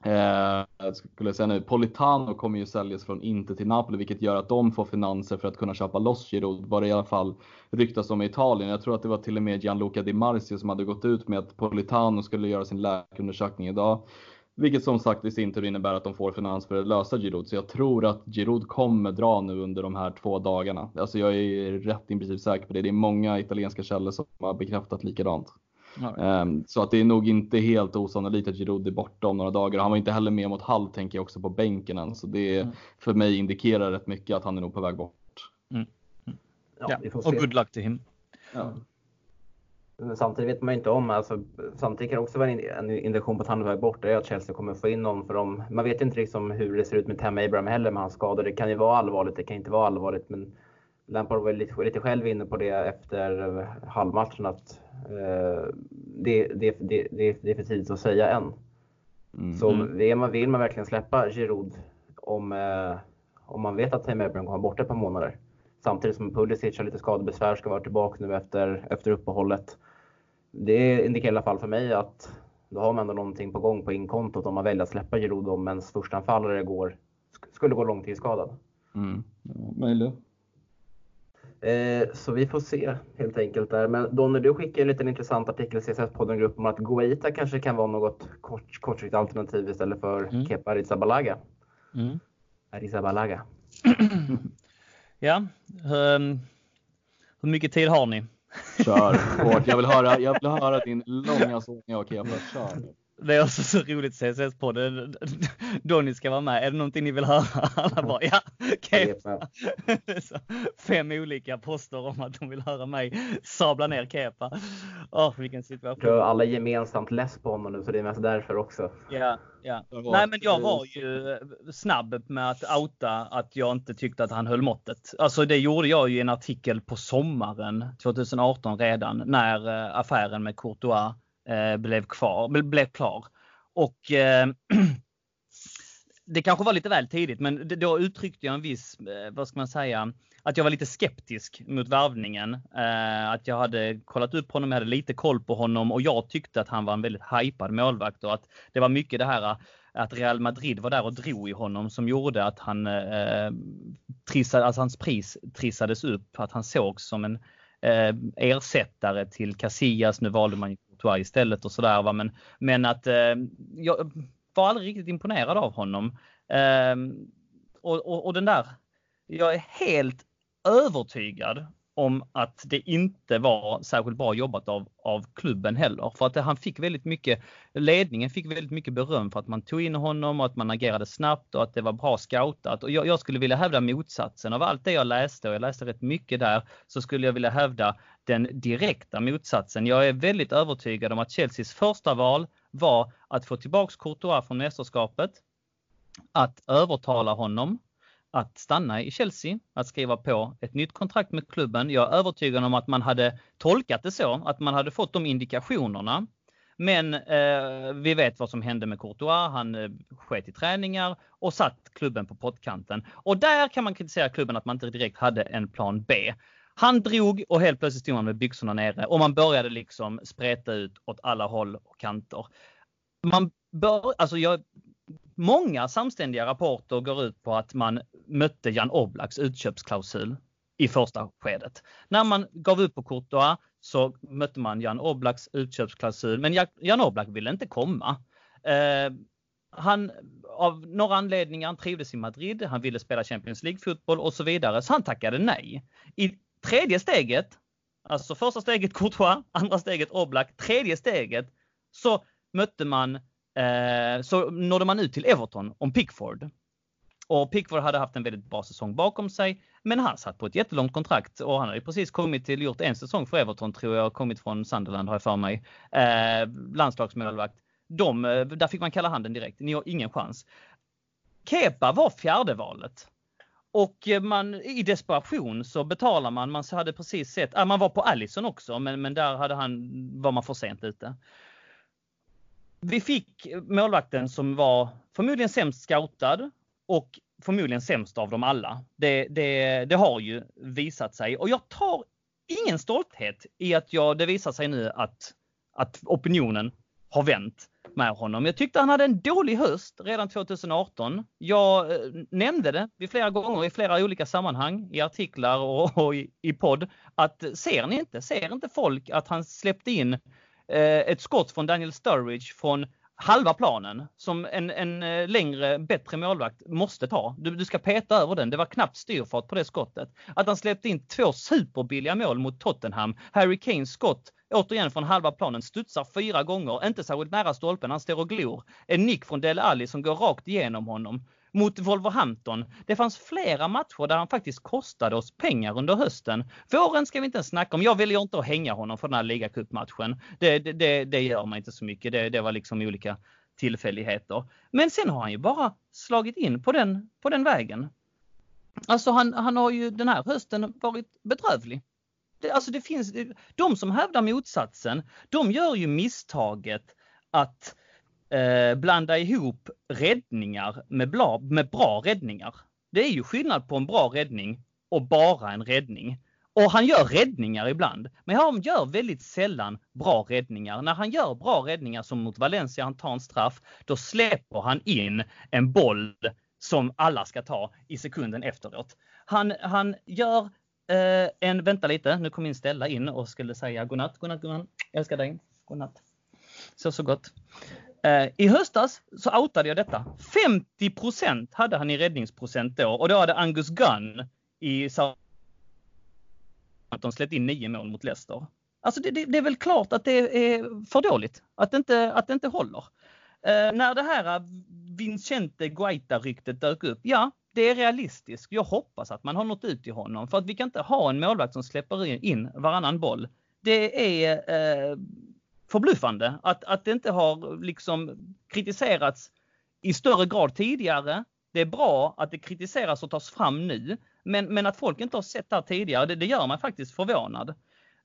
Eh, skulle säga nu, Politano kommer ju säljas från Inter till Napoli vilket gör att de får finanser för att kunna köpa loss Giroud. Vad det i alla fall ryktas om i Italien. Jag tror att det var till och med Gianluca Di Marzio som hade gått ut med att Politano skulle göra sin läkarundersökning idag. Vilket som sagt i sin tur innebär att de får finans för att lösa Giroud. Så jag tror att Giroud kommer dra nu under de här två dagarna. Alltså jag är rätt i princip säker på det. Det är många italienska källor som har bekräftat likadant. Um, så att det är nog inte helt osannolikt att Giroud är borta om några dagar. Han var inte heller med mot Hall tänker jag också på bänken än. Så det mm. för mig indikerar rätt mycket att han är nog på väg bort. Mm. Mm. Ja, ja. och good luck to him. Ja. Men samtidigt vet man inte om, alltså, samtidigt kan det också vara en indikation på att han är på väg bort. Det är att Chelsea kommer få in någon för dem. Man vet inte liksom hur det ser ut med Tam Abraham heller med hans skador. Det kan ju vara allvarligt, det kan inte vara allvarligt. Men Lampard var lite, lite själv inne på det efter halvmatchen att eh, det, det, det, det, är för tidigt att säga än. Mm. Så vill man, vill man verkligen släppa Giroud om, eh, om man vet att Tame Abraham kommer borta ett par månader? Samtidigt som Pulisic har lite skadebesvär, ska vara tillbaka nu efter, efter uppehållet. Det indikerar i alla fall för mig att då har man ändå någonting på gång på inkontot om man väljer att släppa Giroud om ens förstanfallare går, skulle gå långtidsskadad. Mm. Ja, möjligt. Eh, så vi får se helt enkelt där. Men Donny, du skickade en liten intressant artikel i CSS-podden grupp om att Guaita kanske kan vara något kort, kortsiktigt alternativ istället för mm. Kepa Arrizabalaga. Mm. Arrizabalaga. [CLEARS THROAT] ja, um, hur mycket tid har ni? Kör hårt. Jag vill höra, jag vill höra din långa sång av Kepa. Kör. Det är också så roligt CSS-podden. Donny ska vara med. Är det någonting ni vill höra? Alla bara ja, Kepa. Fem olika poster om att de vill höra mig sabla ner Kepa. Åh, oh, vilken situation. Alla är gemensamt less på honom nu så det är mest därför också. Ja, ja. Nej men jag var ju snabb med att outa att jag inte tyckte att han höll måttet. Alltså det gjorde jag ju i en artikel på sommaren 2018 redan när eh, affären med Courtois Eh, blev, kvar, blev klar. Och eh, [CLEARS THROAT] det kanske var lite väl tidigt, men då uttryckte jag en viss, eh, vad ska man säga, att jag var lite skeptisk mot värvningen. Eh, att jag hade kollat upp honom, jag hade lite koll på honom och jag tyckte att han var en väldigt hypad målvakt och att det var mycket det här att Real Madrid var där och drog i honom som gjorde att han eh, trissade, alltså hans pris trissades upp, att han sågs som en eh, ersättare till Casillas. Nu valde man Courtois istället och sådär. Men, men att eh, jag var aldrig riktigt imponerad av honom. Eh, och, och, och den där, jag är helt övertygad om att det inte var särskilt bra jobbat av, av klubben heller. För att han fick väldigt mycket, ledningen fick väldigt mycket beröm för att man tog in honom och att man agerade snabbt och att det var bra scoutat. Och jag, jag skulle vilja hävda motsatsen. Av allt det jag läste, och jag läste rätt mycket där, så skulle jag vilja hävda den direkta motsatsen. Jag är väldigt övertygad om att Chelseas första val var att få tillbaks Courtois från mästerskapet, att övertala honom att stanna i Chelsea, att skriva på ett nytt kontrakt med klubben. Jag är övertygad om att man hade tolkat det så, att man hade fått de indikationerna. Men eh, vi vet vad som hände med Courtois. Han eh, sket i träningar och satt klubben på pottkanten. Och där kan man kritisera klubben att man inte direkt hade en plan B. Han drog och helt plötsligt stod han med byxorna nere och man började liksom spreta ut åt alla håll och kanter. Man bör, alltså jag, många samständiga rapporter går ut på att man mötte Jan Oblaks utköpsklausul i första skedet. När man gav upp på Courtois så mötte man Jan Oblaks utköpsklausul, men Jan Oblak ville inte komma. Eh, han, av några anledningar, han trivdes i Madrid, han ville spela Champions League-fotboll och så vidare, så han tackade nej. I tredje steget, alltså första steget Courtois, andra steget Oblak, tredje steget så mötte man eh, så nådde man ut till Everton om Pickford. Och Pickford hade haft en väldigt bra säsong bakom sig, men han satt på ett jättelångt kontrakt och han hade precis kommit till, gjort en säsong för Everton tror jag, kommit från Sunderland har jag för mig. Eh, landslagsmålvakt. De, eh, där fick man kalla handen direkt, ni har ingen chans. Kepa var fjärde valet. Och eh, man, i desperation så betalar man. Man hade precis sett, ah, man var på Allison också, men, men där hade han, var man för sent ute. Vi fick målvakten som var förmodligen sämst scoutad och förmodligen sämst av dem alla. Det, det, det har ju visat sig och jag tar ingen stolthet i att jag, det visar sig nu att, att opinionen har vänt med honom. Jag tyckte han hade en dålig höst redan 2018. Jag eh, nämnde det vid flera gånger i flera olika sammanhang, i artiklar och, och i, i podd, att ser ni inte, ser inte folk att han släppte in Eh, ett skott från Daniel Sturridge från halva planen som en, en eh, längre, bättre målvakt måste ta. Du, du ska peta över den. Det var knappt styrfart på det skottet. Att han släppte in två superbilliga mål mot Tottenham. Harry Kanes skott återigen från halva planen, studsar fyra gånger, inte särskilt nära stolpen, han står och glor. En nick från Dele Alli som går rakt igenom honom. Mot Wolverhampton. Det fanns flera matcher där han faktiskt kostade oss pengar under hösten. Våren ska vi inte ens snacka om. Jag väljer inte att hänga honom för den här ligacupmatchen. Det, det, det, det gör man inte så mycket. Det, det var liksom olika tillfälligheter. Men sen har han ju bara slagit in på den, på den vägen. Alltså han, han har ju den här hösten varit bedrövlig det, alltså det finns, de som hävdar motsatsen, de gör ju misstaget att eh, blanda ihop räddningar med bra, med bra räddningar. Det är ju skillnad på en bra räddning och bara en räddning. Och han gör räddningar ibland, men han gör väldigt sällan bra räddningar. När han gör bra räddningar som mot Valencia, han tar en straff, då släpper han in en boll som alla ska ta i sekunden efteråt. Han, han gör eh, en, vänta lite, nu kom min Stella in och skulle säga godnatt, godnatt gumman, jag älskar dig, godnatt. Så så gott. Eh, I höstas så outade jag detta. 50% hade han i räddningsprocent då och då hade Angus Gunn i att de släppt in nio mål mot Leicester. Alltså det, det, det, är väl klart att det är för dåligt, att det inte, att det inte håller. Eh, när det här Vincente Guaita-ryktet dök upp, ja, det är realistiskt. Jag hoppas att man har nått ut till honom för att vi kan inte ha en målvakt som släpper in varannan boll. Det är eh, förbluffande att, att det inte har liksom kritiserats i större grad tidigare. Det är bra att det kritiseras och tas fram nu, men, men att folk inte har sett det här tidigare, det, det gör mig faktiskt förvånad.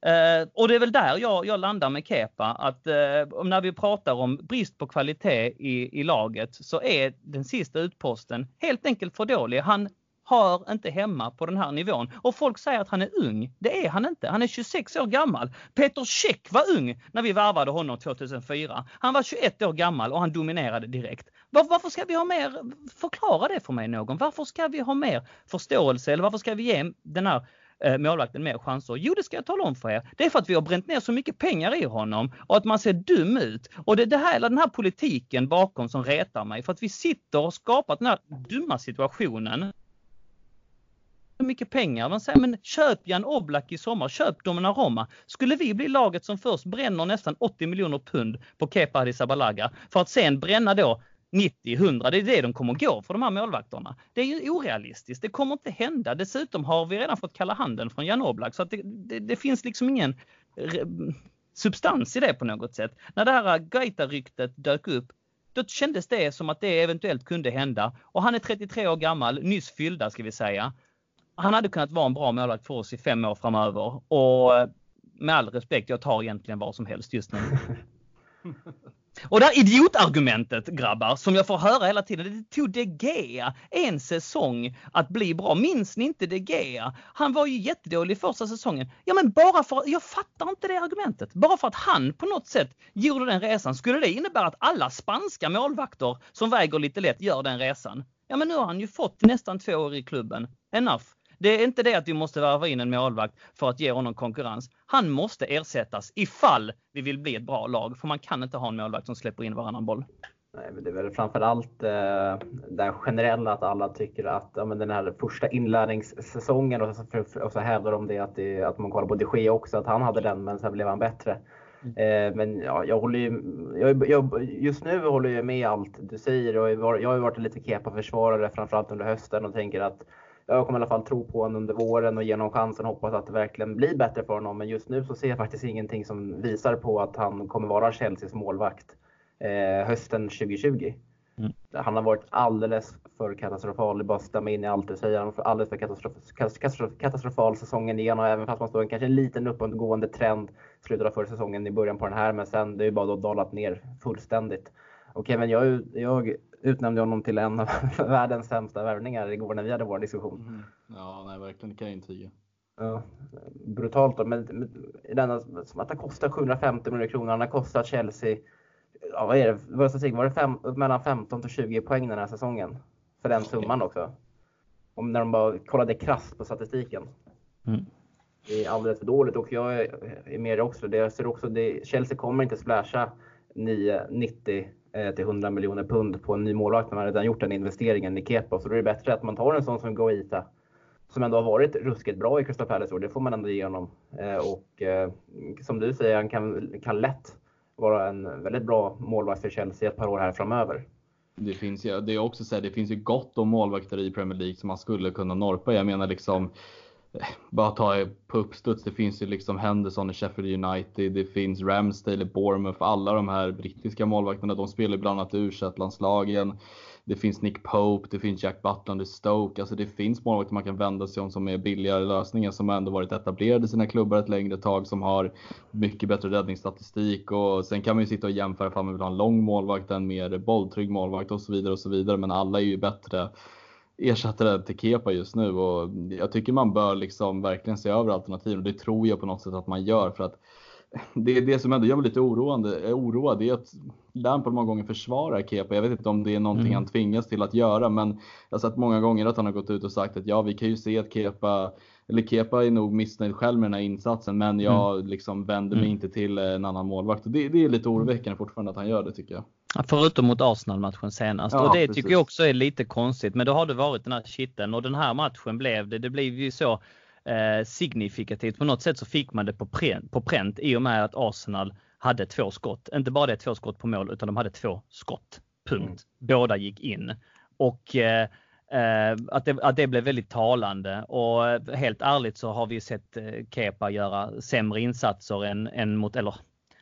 Eh, och det är väl där jag, jag landar med Kepa, att eh, när vi pratar om brist på kvalitet i, i laget så är den sista utposten helt enkelt för dålig. Han hör inte hemma på den här nivån. Och folk säger att han är ung. Det är han inte. Han är 26 år gammal. Peter Käck var ung när vi värvade honom 2004. Han var 21 år gammal och han dominerade direkt. Var, varför ska vi ha mer, förklara det för mig någon. Varför ska vi ha mer förståelse eller varför ska vi ge den här Eh, målvakten mer chanser? Jo, det ska jag tala om för er. Det är för att vi har bränt ner så mycket pengar i honom och att man ser dum ut. Och det är det här, den här politiken bakom som retar mig. För att vi sitter och skapat den här dumma situationen mycket pengar. Man säger men köp Jan Oblak i sommar, köp Roma. Skulle vi bli laget som först bränner nästan 80 miljoner pund på Kepa Arrizabalaga för att sen bränna då 90, 100. Det är det de kommer gå för de här målvakterna. Det är ju orealistiskt. Det kommer inte hända. Dessutom har vi redan fått kalla handen från Jan Oblak så att det, det, det finns liksom ingen substans i det på något sätt. När det här Gaita-ryktet dök upp då kändes det som att det eventuellt kunde hända. Och han är 33 år gammal, nyss fyllda ska vi säga. Han hade kunnat vara en bra målvakt för oss i fem år framöver. Och med all respekt, jag tar egentligen vad som helst just nu. [LAUGHS] Och det här idiotargumentet grabbar som jag får höra hela tiden. Det tog De Gea en säsong att bli bra. Minns ni inte De Gea? Han var ju jättedålig första säsongen. Ja men bara för, jag fattar inte det argumentet. Bara för att han på något sätt gjorde den resan. Skulle det innebära att alla spanska målvakter som väger lite lätt gör den resan? Ja men nu har han ju fått nästan två år i klubben. Enough. Det är inte det att vi måste värva in en målvakt för att ge honom konkurrens. Han måste ersättas ifall vi vill bli ett bra lag. För man kan inte ha en målvakt som släpper in varannan boll. Nej, men det är väl framförallt eh, det generella att alla tycker att ja, men den här första inlärningssäsongen och så, och så hävdar de det att, det att man kollar på de Gea också, att han hade den men sen blev han bättre. Eh, men ja, jag håller ju, jag, jag, just nu håller jag med allt du säger och jag, jag har ju varit lite kepa-försvarare framförallt under hösten och tänker att jag kommer i alla fall tro på honom under våren och ge honom chansen och hoppas att det verkligen blir bättre för honom. Men just nu så ser jag faktiskt ingenting som visar på att han kommer vara Chelseas målvakt eh, hösten 2020. Mm. Han har varit alldeles för katastrofal. Det bara stämma in i allt du säger. Han har alldeles för katastrof, katastrof, katastrofal säsongen igenom. Även fast man står en kanske en liten uppåtgående trend slutet av förra säsongen i början på den här. Men sen det är bara då dalat ner fullständigt. Och Kevin, jag, jag utnämnde honom till en av [LAUGHS] världens sämsta värvningar igår när vi hade vår diskussion. Mm. Ja, nej, verkligen. Det kan jag intyga. Ja, brutalt då. Men, men denna, som att han kostar 750 miljoner kronor. Han har kostat Chelsea ja, vad är det, var det fem, mellan 15 till 20 poäng den här säsongen? För den summan också. Om när de bara kollade krasst på statistiken. Mm. Det är alldeles för dåligt och jag är med också. Det, jag ser också det, Chelsea kommer inte splasha 9, 90 eh, Eh, till 100 miljoner pund på en ny målvakt. när Man redan gjort den investeringen i Kepa. Så då är det bättre att man tar en sån som Goita. Som ändå har varit ruskigt bra i Crystal Palace år. Det får man ändå ge honom. Eh, och eh, som du säger, han kan, kan lätt vara en väldigt bra målvakt för Chelsea ett par år här framöver. Det finns ju, det är också så här, det finns ju gott om målvakter i Premier League som man skulle kunna norpa. Jag menar liksom, eh, bara ta på uppstuds, det finns ju liksom Henderson i Sheffield United, det finns Ramsdale i Bournemouth, alla de här brittiska målvakterna, de spelar bland annat u landslagen det finns Nick Pope, det finns Jack Butland i Stoke. Alltså det finns målvakter man kan vända sig om som är billigare lösningar som har ändå varit etablerade i sina klubbar ett längre tag som har mycket bättre räddningsstatistik och sen kan man ju sitta och jämföra ifall man vill ha en lång målvakt, en mer bolltrygg målvakt och så vidare och så vidare. Men alla är ju bättre ersättare till Kepa just nu och jag tycker man bör liksom verkligen se över alternativen och det tror jag på något sätt att man gör för att [LAUGHS] det är det som ändå gör mig lite oroande, oroad är att Lampard många gånger försvarar Kepa. Jag vet inte om det är någonting mm. han tvingas till att göra, men jag har sett många gånger att han har gått ut och sagt att ja, vi kan ju se att Kepa, eller Kepa är nog missnöjd själv med den här insatsen, men jag mm. liksom vänder mig mm. inte till en annan målvakt. Och det, det är lite oroväckande fortfarande att han gör det tycker jag. Förutom mot Arsenal-matchen senast. Ja, och det precis. tycker jag också är lite konstigt. Men då har det varit den här shitten och den här matchen blev det. Det blev ju så eh, signifikativt. På något sätt så fick man det på pränt, på pränt i och med att Arsenal hade två skott. Inte bara det två skott på mål utan de hade två skott. Punkt. Mm. Båda gick in. Och eh, eh att, det, att det blev väldigt talande och helt ärligt så har vi sett eh, Kepa göra sämre insatser än, än mot, eller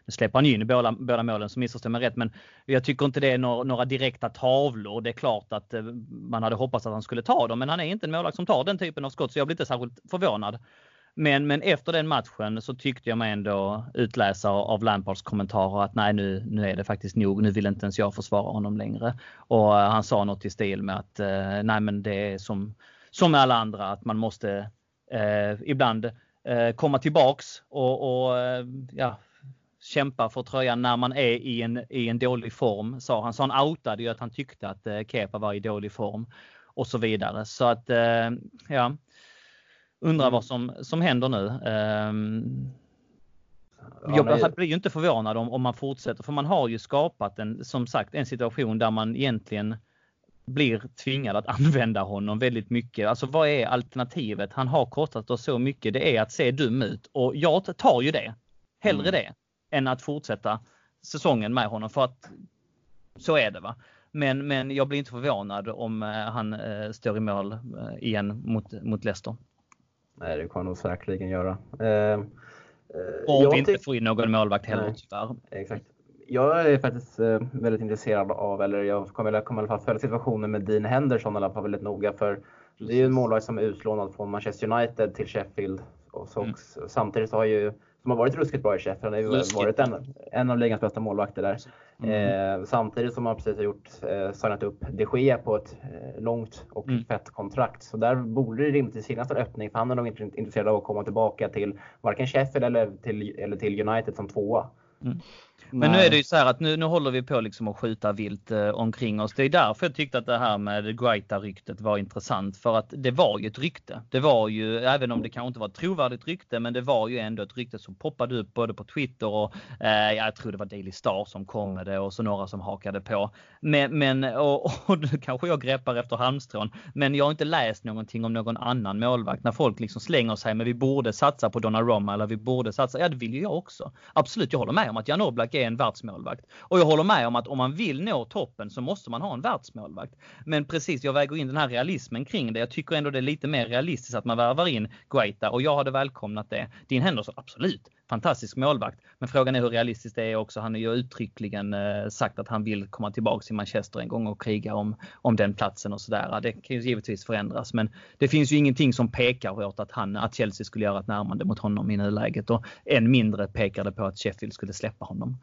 nu släpper han in i båda, båda målen så missförstå mig rätt men jag tycker inte det är några, några direkta tavlor. Det är klart att eh, man hade hoppats att han skulle ta dem men han är inte en målvakt som tar den typen av skott så jag blir inte särskilt förvånad. Men, men efter den matchen så tyckte jag mig ändå utläsa av Lampards kommentarer att nej nu, nu är det faktiskt nog. Nu vill inte ens jag försvara honom längre. Och eh, han sa något i stil med att eh, nej men det är som, som med alla andra att man måste eh, ibland eh, komma tillbaks och, och ja, kämpa för tröjan när man är i en, i en dålig form, sa han. Så han outade ju att han tyckte att eh, Kepa var i dålig form och så vidare. Så att eh, ja, undrar vad som, som händer nu. Um, jag ja, blir ju inte förvånad om, om man fortsätter för man har ju skapat en, som sagt, en situation där man egentligen blir tvingad att [LAUGHS] använda honom väldigt mycket. Alltså vad är alternativet? Han har kostat oss så mycket. Det är att se dum ut och jag tar ju det. Hellre mm. det än att fortsätta säsongen med honom för att så är det va. Men, men jag blir inte förvånad om eh, han eh, står i mål eh, igen mot, mot Leicester. Nej, det kommer nog säkerligen göra. Eh, Om vi inte får in någon målvakt heller tyvärr. Exakt. Jag är faktiskt eh, väldigt intresserad av, eller jag kommer, kommer i alla fall följa situationen med Dean Henderson i alla fall väldigt noga. För det är ju en målvakt som är utlånad från Manchester United till Sheffield. Och så, mm. Samtidigt så har ju som har varit ruskigt bra i Sheffield. Han har varit en, en av ligans bästa målvakter där. Mm. Eh, samtidigt som han precis har gjort, eh, signat upp de Gea på ett eh, långt och mm. fett kontrakt. Så där borde det rimligtvis finnas en öppning för han är nog inte intresserad av att komma tillbaka till varken Sheffield eller till, eller till United som tvåa. Mm. Men nu är det ju så här att nu, nu håller vi på liksom att skjuta vilt eh, omkring oss. Det är därför jag tyckte att det här med Guaita-ryktet var intressant. För att det var ju ett rykte. Det var ju, även om det kanske inte var ett trovärdigt rykte, men det var ju ändå ett rykte som poppade upp både på Twitter och eh, jag tror det var Daily Star som kom med det och så några som hakade på. Men, men och, och nu kanske jag greppar efter halmstrån, men jag har inte läst någonting om någon annan målvakt. När folk liksom slänger sig med vi borde satsa på Donnarumma eller vi borde satsa. Ja, det vill ju jag också. Absolut, jag håller med om att Jan Oblak är en världsmålvakt. Och jag håller med om att om man vill nå toppen så måste man ha en världsmålvakt. Men precis, jag väger in den här realismen kring det. Jag tycker ändå det är lite mer realistiskt att man värvar in Guaita och jag hade välkomnat det. Din Henderson, absolut fantastisk målvakt. Men frågan är hur realistiskt det är också. Han har ju uttryckligen eh, sagt att han vill komma tillbaka till Manchester en gång och kriga om, om den platsen och sådär. Det kan ju givetvis förändras, men det finns ju ingenting som pekar åt att han, att Chelsea skulle göra ett närmande mot honom i nuläget och än mindre pekar det på att Sheffield skulle släppa honom.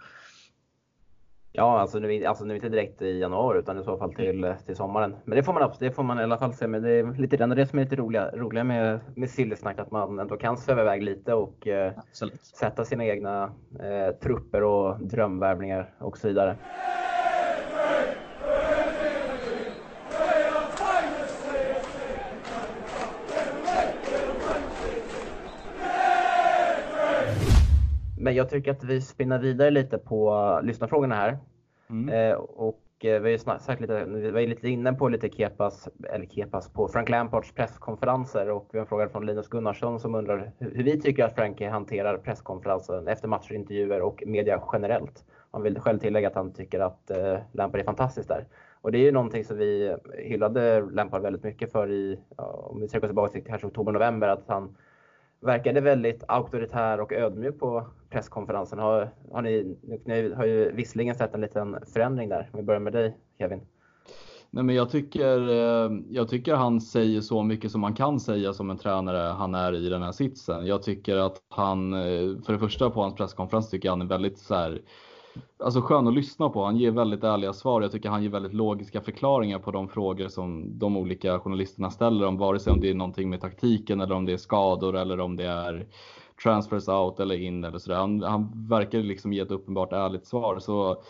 Ja, alltså nu, alltså nu inte direkt i januari utan i så fall till, till sommaren. Men det får man, det får man i alla fall se. Men det är lite det som är lite roliga, roliga med, med Siljesnack, att man ändå kan sväva iväg lite och eh, sätta sina egna eh, trupper och drömvärvningar och så vidare. Men jag tycker att vi spinner vidare lite på lyssnarfrågorna här. Mm. Eh, och eh, vi har sagt lite, vi var lite inne på lite Kepas, eller Kepas, på Frank Lampards presskonferenser och vi har en fråga från Linus Gunnarsson som undrar hur, vi tycker att Frankie hanterar presskonferensen efter matcher, intervjuer och media generellt. Han vill själv tillägga att han tycker att eh, Lampard är fantastisk där. Och det är ju någonting som vi hyllade Lampard väldigt mycket för i, om vi oss tillbaka till kanske oktober-november, att han verkade väldigt auktoritär och ödmjuk på presskonferensen. Har, har ni, ni har ju visserligen sett en liten förändring där. Om vi börjar med dig Kevin. Nej, men jag, tycker, eh, jag tycker han säger så mycket som man kan säga som en tränare han är i den här sitsen. Jag tycker att han, eh, för det första på hans presskonferens tycker jag han är väldigt så här, alltså skön att lyssna på. Han ger väldigt ärliga svar. Jag tycker han ger väldigt logiska förklaringar på de frågor som de olika journalisterna ställer om vare sig om det är någonting med taktiken eller om det är skador eller om det är transfers out eller in eller sådär. Han, han verkar liksom ge ett uppenbart ärligt svar. Så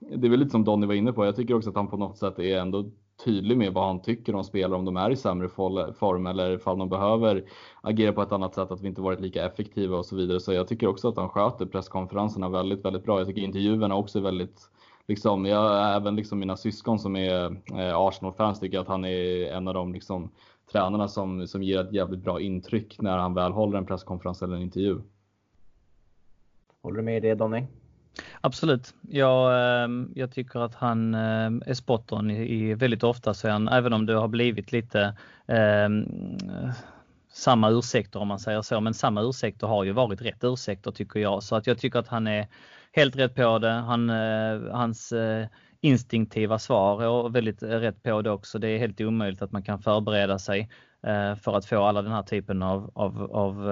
det är väl lite som Donny var inne på. Jag tycker också att han på något sätt är ändå tydlig med vad han tycker om spelare, om de är i sämre form eller ifall de behöver agera på ett annat sätt, att vi inte varit lika effektiva och så vidare. Så jag tycker också att han sköter presskonferenserna väldigt, väldigt bra. Jag tycker intervjuerna också är väldigt Liksom, jag, även liksom mina syskon som är eh, Arsenal-fans tycker att han är en av de liksom, tränarna som, som ger ett jävligt bra intryck när han väl håller en presskonferens eller en intervju. Håller du med i det Donny? Absolut. Jag, ehm, jag tycker att han eh, är spot on i, väldigt ofta sen, även om det har blivit lite eh, samma ursäkter om man säger så. Men samma ursäkter har ju varit rätt ursäkter tycker jag. Så att jag tycker att han är helt rätt på det. Han, eh, hans eh, instinktiva svar är väldigt rätt på det också. Det är helt omöjligt att man kan förbereda sig för att få alla den här typen av, av, av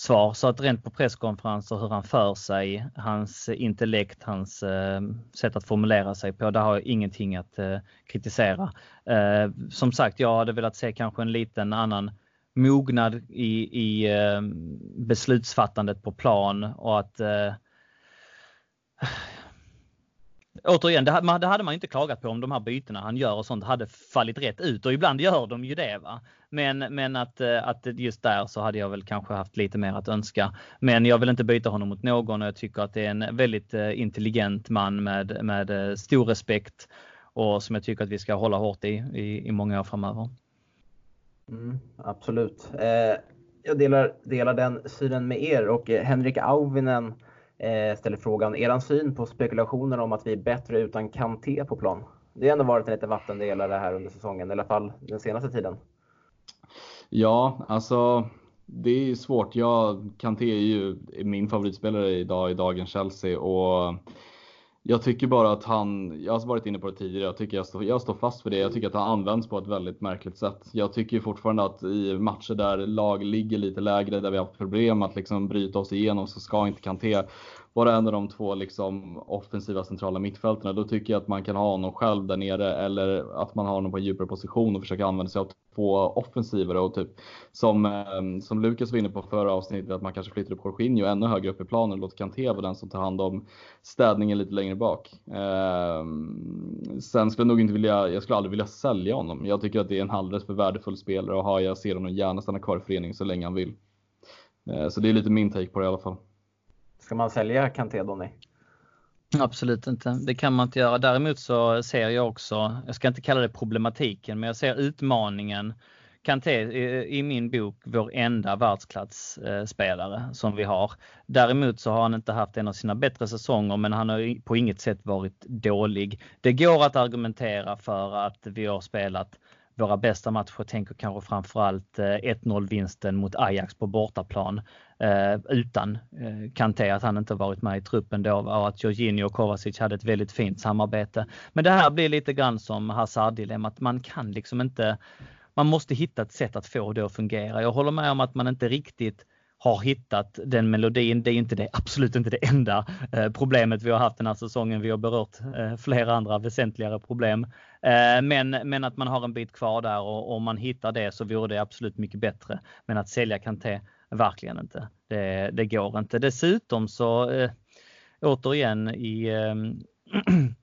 svar. Så att rent på presskonferenser hur han för sig, hans intellekt, hans eh, sätt att formulera sig på, där har jag ingenting att eh, kritisera. Eh, som sagt, jag hade velat se kanske en liten annan mognad i, i eh, beslutsfattandet på plan och att eh, Återigen, det, det hade man inte klagat på om de här bytena han gör och sånt hade fallit rätt ut och ibland gör de ju det. Va? Men, men att, eh, att just där så hade jag väl kanske haft lite mer att önska. Men jag vill inte byta honom mot någon och jag tycker att det är en väldigt eh, intelligent man med, med eh, stor respekt och som jag tycker att vi ska hålla hårt i i, i många år framöver. Mm, absolut. Eh, jag delar, delar den synen med er och Henrik Auvinen eh, Eh, ställer frågan, eran syn på spekulationer om att vi är bättre utan Kanté på plan? Det har ändå varit en liten vattendelare här under säsongen, i alla fall den senaste tiden. Ja, alltså det är svårt. Jag, Kanté är ju min favoritspelare idag i dagens Chelsea och jag tycker bara att han, jag har varit inne på det tidigare, jag tycker jag står, jag står fast för det. Jag tycker att han används på ett väldigt märkligt sätt. Jag tycker fortfarande att i matcher där lag ligger lite lägre, där vi har haft problem att liksom bryta oss igenom, så ska inte Kanté vara en av de två liksom offensiva centrala mittfältarna, då tycker jag att man kan ha honom själv där nere eller att man har honom på en djupare position och försöka använda sig av två offensivare och typ som, eh, som Lukas var inne på förra avsnittet att man kanske flyttar upp Jorginho ännu högre upp i planen och låter Kanté vara den som tar hand om städningen lite längre bak. Eh, sen skulle jag nog inte vilja, jag skulle aldrig vilja sälja honom. Jag tycker att det är en alldeles för värdefull spelare och har jag ser honom gärna stanna kvar i föreningen så länge han vill. Eh, så det är lite min take på det i alla fall. Ska man sälja Kanté Donny? Absolut inte. Det kan man inte göra. Däremot så ser jag också, jag ska inte kalla det problematiken, men jag ser utmaningen. Kanté i min bok vår enda världsklasspelare eh, som vi har. Däremot så har han inte haft en av sina bättre säsonger men han har på inget sätt varit dålig. Det går att argumentera för att vi har spelat våra bästa matcher. Tänker kanske framförallt eh, 1-0 vinsten mot Ajax på bortaplan eh, utan eh, Kanté, att han inte varit med i truppen då och att Jorginho och Kovacic hade ett väldigt fint samarbete. Men det här blir lite grann som Hazard-dilemmat. Man kan liksom inte man måste hitta ett sätt att få det att fungera. Jag håller med om att man inte riktigt har hittat den melodin. Det är inte det, absolut inte det enda problemet vi har haft den här säsongen. Vi har berört flera andra väsentligare problem. Eh, men, men att man har en bit kvar där och om man hittar det så vore det absolut mycket bättre. Men att sälja Kanté, verkligen inte. Det, det går inte. Dessutom så eh, återigen i ehm, [CLEARS THROAT]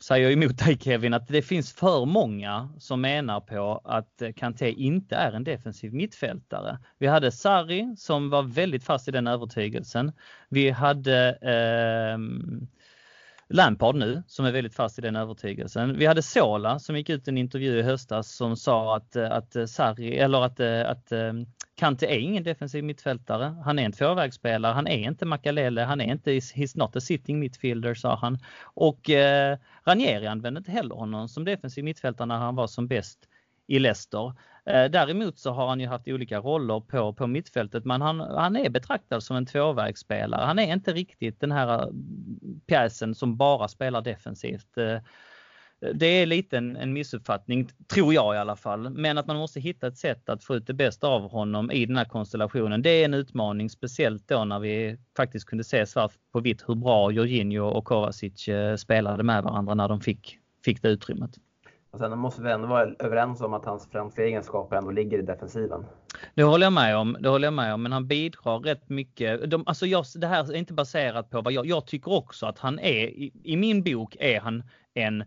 säger emot dig Kevin att det finns för många som menar på att Kanté inte är en defensiv mittfältare. Vi hade Sarri som var väldigt fast i den övertygelsen. Vi hade eh, Lampard nu som är väldigt fast i den övertygelsen. Vi hade Sola som gick ut i en intervju i höstas som sa att, att eh, Sarri eller att, eh, att eh, Kante är ingen defensiv mittfältare. Han är en tvåvägsspelare. Han är inte Makalele. Han är inte he's not a sitting midfielder sa han. Och eh, Ranieri använde inte heller honom som defensiv mittfältare när han var som bäst i Leicester. Eh, däremot så har han ju haft olika roller på, på mittfältet men han, han är betraktad som en tvåvägsspelare. Han är inte riktigt den här eh, pjäsen som bara spelar defensivt. Eh, det är lite en, en missuppfattning, tror jag i alla fall. Men att man måste hitta ett sätt att få ut det bästa av honom i den här konstellationen. Det är en utmaning, speciellt då när vi faktiskt kunde se svart på vitt hur bra Jorginho och Kovacic spelade med varandra när de fick, fick det utrymmet. Och sen måste vi ändå vara överens om att hans främsta egenskaper ändå ligger i defensiven. Det håller jag med om. Det håller jag med om. Men han bidrar rätt mycket. De, alltså jag, det här är inte baserat på vad jag, jag tycker också att han är. I, I min bok är han en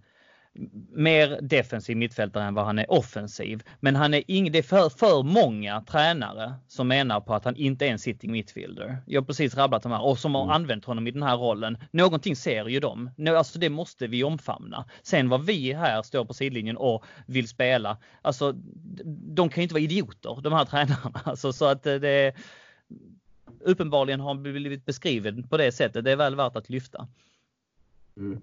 mer defensiv mittfältare än vad han är offensiv. Men han är ing, det är för, för många tränare som menar på att han inte är en sitting mittfielder. Jag har precis rabblat de här och som har mm. använt honom i den här rollen. Någonting ser ju de. Alltså det måste vi omfamna. Sen vad vi här står på sidlinjen och vill spela. Alltså de kan ju inte vara idioter de här [LAUGHS] tränarna. Alltså, så att det uppenbarligen har blivit beskrivet på det sättet. Det är väl värt att lyfta. Mm.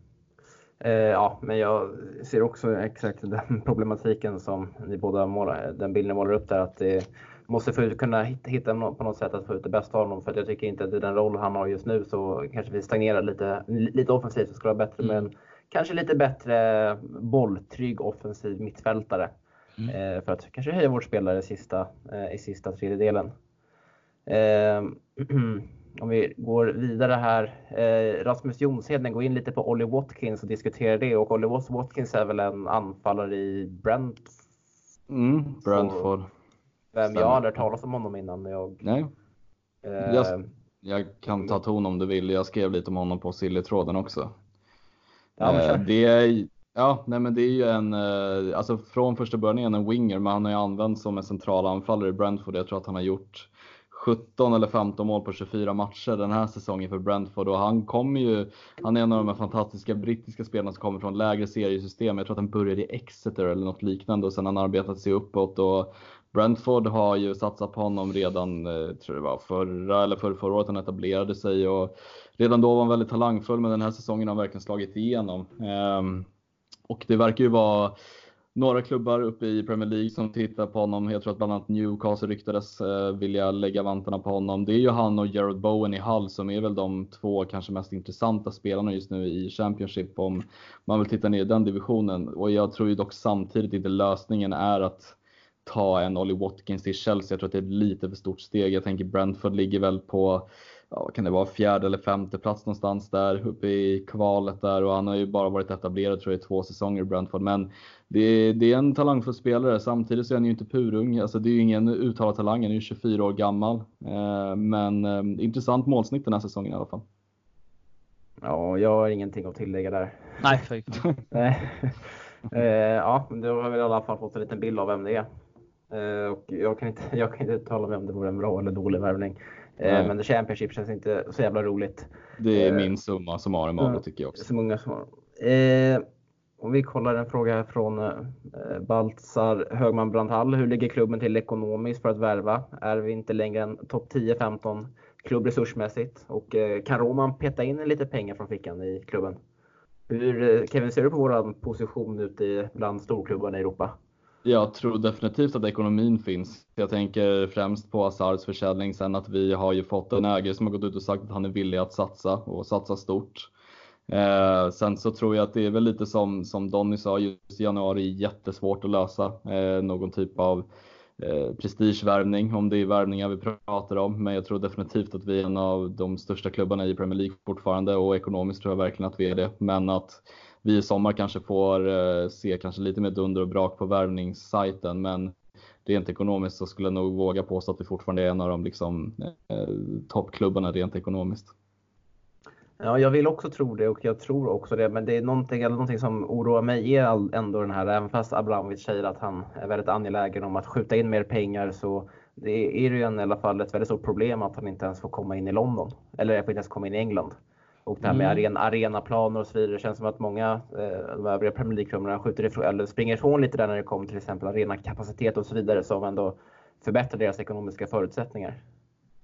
Eh, ja, men jag ser också exakt den [LAUGHS] problematiken som ni båda målar, den bilden målar upp där att det måste få ut, kunna hitta på något sätt att få ut det bästa av honom för att jag tycker inte att i den roll han har just nu så kanske vi stagnerar lite, lite offensivt så skulle vara bättre mm. men kanske lite bättre bolltrygg offensiv mittfältare mm. eh, för att kanske höja vårt spelare i sista, eh, i sista tredjedelen. Eh, [CLEARS THROAT] om vi går vidare här. Eh, Rasmus Jonsheden går in lite på Ollie Watkins och diskuterar det och Ollie Watkins är väl en anfallare i Brent... Mm, Brentford. Vem jag har aldrig talat om honom innan. Jag, Nej. Eh, jag, jag, kan ta ton om du vill. Jag skrev lite om honom på Silly-tråden också. Ja, eh, det är, ja, nej men det är ju en, eh, alltså från första början en winger, men han har ju använts som en central anfallare i Brentford. Jag tror att han har gjort 17 eller 15 mål på 24 matcher den här säsongen för Brentford och han kommer ju, han är en av de här fantastiska brittiska spelarna som kommer från lägre seriesystem. Jag tror att han började i Exeter eller något liknande och sen har han arbetat sig uppåt och Brentford har ju satsat på honom redan, eh, tror det var förra eller för, förra året han etablerade sig och redan då var han väldigt talangfull men den här säsongen har han verkligen slagit igenom. Ehm, och det verkar ju vara några klubbar uppe i Premier League som tittar på honom. Jag tror att bland annat Newcastle ryktades eh, vilja lägga vantarna på honom. Det är ju han och Jared Bowen i Hull som är väl de två kanske mest intressanta spelarna just nu i Championship om man vill titta ner i den divisionen. Och jag tror ju dock samtidigt inte lösningen är att ta en Ollie Watkins till Chelsea. Jag tror att det är lite för stort steg. Jag tänker Brentford ligger väl på ja, kan det vara fjärde eller femte plats någonstans där uppe i kvalet där och han har ju bara varit etablerad tror jag i två säsonger i Brentford. Men det är, det är en talangfull spelare. Samtidigt så är han ju inte purung. Alltså det är ju ingen uttalad talang. Han är ju 24 år gammal. Eh, men eh, intressant målsnitt den här säsongen i alla fall. Ja, jag har ingenting att tillägga där. Nej, fy [LAUGHS] eh, Ja, då har vi i alla fall fått en liten bild av vem det är. Eh, och jag kan, inte, jag kan inte tala om det vore en bra eller dålig värvning. Eh, men The Championship känns inte så jävla roligt. Det är min summa som har en ja, tycker jag också. Så många som har. Eh, om vi kollar en fråga här från eh, Baltzar Högman Brandhall. Hur ligger klubben till ekonomiskt för att värva? Är vi inte längre en topp 10-15 klubb resursmässigt? Och eh, kan Roman peta in lite pengar från fickan i klubben? Hur, eh, Kevin, ser du på vår position ute bland storklubbarna i Europa? Jag tror definitivt att ekonomin finns. Jag tänker främst på Hazards försäljning. Sen att vi har ju fått en ägare som har gått ut och sagt att han är villig att satsa och satsa stort. Eh, sen så tror jag att det är väl lite som, som Donny sa, just i januari jättesvårt att lösa eh, någon typ av eh, prestigevärvning, om det är värvningar vi pratar om. Men jag tror definitivt att vi är en av de största klubbarna i Premier League fortfarande och ekonomiskt tror jag verkligen att vi är det. Men att vi i sommar kanske får eh, se kanske lite mer dunder och brak på värvningssajten. Men rent ekonomiskt så skulle jag nog våga påstå att vi fortfarande är en av de liksom, eh, toppklubbarna rent ekonomiskt. Ja, jag vill också tro det och jag tror också det. Men det är någonting, eller någonting som oroar mig är ändå den här, även fast Abramovic säger att han är väldigt angelägen om att skjuta in mer pengar så det är ju i alla fall ett väldigt stort problem att han inte ens får komma in i London. Eller får inte ens komma in i England. Och det här med mm. arena, arenaplaner och så vidare. Det känns som att många eh, de övriga Premier League-klubbarna skjuter ifrån, eller springer ifrån lite där när det kommer till exempel arenakapacitet och så vidare som ändå förbättrar deras ekonomiska förutsättningar.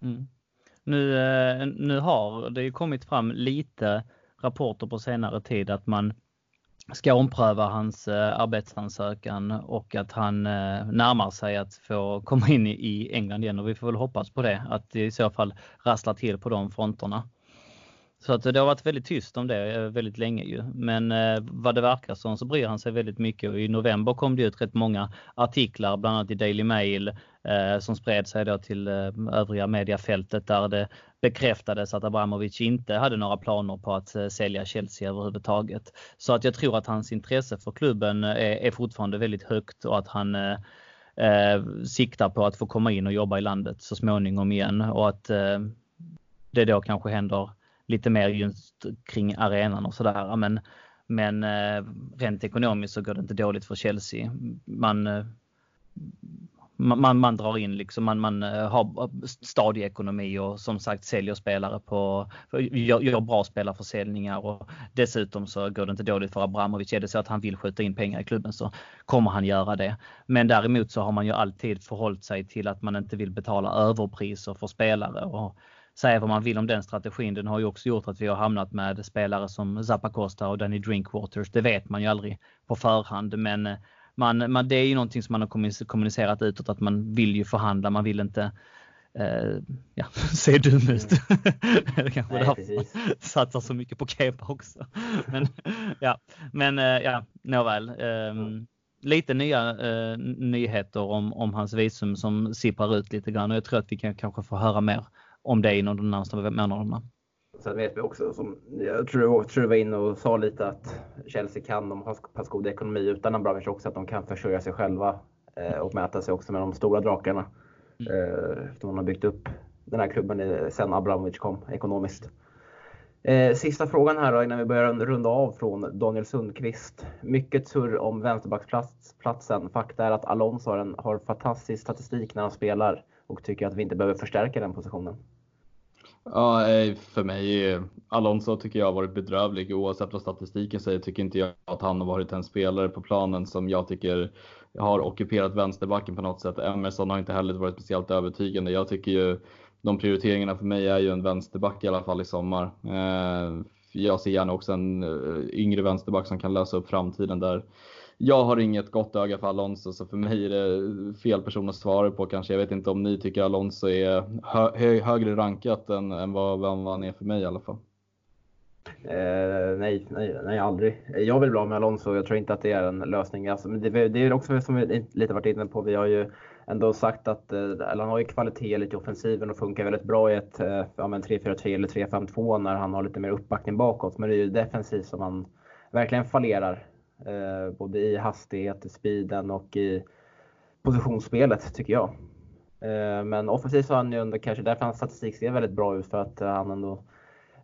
Mm. Nu, eh, nu har det ju kommit fram lite rapporter på senare tid att man ska ompröva hans eh, arbetsansökan och att han eh, närmar sig att få komma in i England igen och vi får väl hoppas på det, att det i så fall rasslar till på de fronterna. Så att det har varit väldigt tyst om det eh, väldigt länge ju. Men eh, vad det verkar som så bryr han sig väldigt mycket och i november kom det ut rätt många artiklar, bland annat i Daily Mail, eh, som spred sig då till eh, övriga mediafältet där det bekräftades att Abramovic inte hade några planer på att eh, sälja Chelsea överhuvudtaget. Så att jag tror att hans intresse för klubben är, är fortfarande väldigt högt och att han eh, eh, siktar på att få komma in och jobba i landet så småningom igen och att det då kanske händer lite mer just kring arenan och sådär. Men, men eh, rent ekonomiskt så går det inte dåligt för Chelsea. Man, eh, man, man drar in liksom, man, man eh, har stadig ekonomi och som sagt säljer spelare på, gör, gör bra spelarförsäljningar och dessutom så går det inte dåligt för Abramovic. Är det så att han vill skjuta in pengar i klubben så kommer han göra det. Men däremot så har man ju alltid förhållit sig till att man inte vill betala överpriser för spelare och säga vad man vill om den strategin. Den har ju också gjort att vi har hamnat med spelare som Zappa Costa och Danny Drinkwaters. Det vet man ju aldrig på förhand, men eh, man, man, det är ju någonting som man har kommunicerat utåt att man vill ju förhandla. Man vill inte Uh, ja, [LAUGHS] se dum ut. [LAUGHS] det kanske Nej, därför man satsar så mycket på Kepa också. [LAUGHS] men ja, men uh, ja, nåväl. Um, lite nya uh, nyheter om, om hans visum som sipprar ut lite grann och jag tror att vi kan kanske få höra mer om det inom de närmaste månaderna. Sen vet vi också, som jag tror, tror var inne och sa lite att Chelsea kan, de har pass god ekonomi utan Abramovic också, att de kan försörja sig själva eh, och mäta sig också med de stora drakarna. Mm. Eh, de har byggt upp den här klubben sen Abramovic kom ekonomiskt. Eh, sista frågan här då innan vi börjar runda av från Daniel Sundqvist. Mycket surr om vänsterbacksplatsen. Fakta är att Alonso har, en, har fantastisk statistik när han spelar och tycker att vi inte behöver förstärka den positionen. Ja, eh, för mig, eh, Alonso tycker jag har varit bedrövlig. Oavsett vad statistiken säger tycker inte jag att han har varit en spelare på planen som jag tycker har ockuperat vänsterbacken på något sätt. Emerson har inte heller varit speciellt övertygande. Jag tycker ju de prioriteringarna för mig är ju en vänsterback i alla fall i sommar. Eh, jag ser gärna också en yngre vänsterback som kan lösa upp framtiden där jag har inget gott öga för Alonso så för mig är det fel person att svara på kanske. Jag vet inte om ni tycker Alonso är hö högre rankat än, än vad, vad han är för mig i alla fall. Eh, nej, nej, nej, aldrig. Jag vill bli av med Alonso. Jag tror inte att det är en lösning. Alltså, men det, det är också som vi lite varit inne på. Vi har ju ändå sagt att eh, han har ju kvalitet lite i offensiven och funkar väldigt bra i ett eh, ja, 3-4-3 eller 3-5-2 när han har lite mer uppbackning bakåt. Men det är ju defensivt som han verkligen fallerar. Eh, både i hastighet, i speeden och i positionsspelet tycker jag. Eh, men offensivt så har han ju under, kanske därför hans statistik ser väldigt bra ut för att eh, han ändå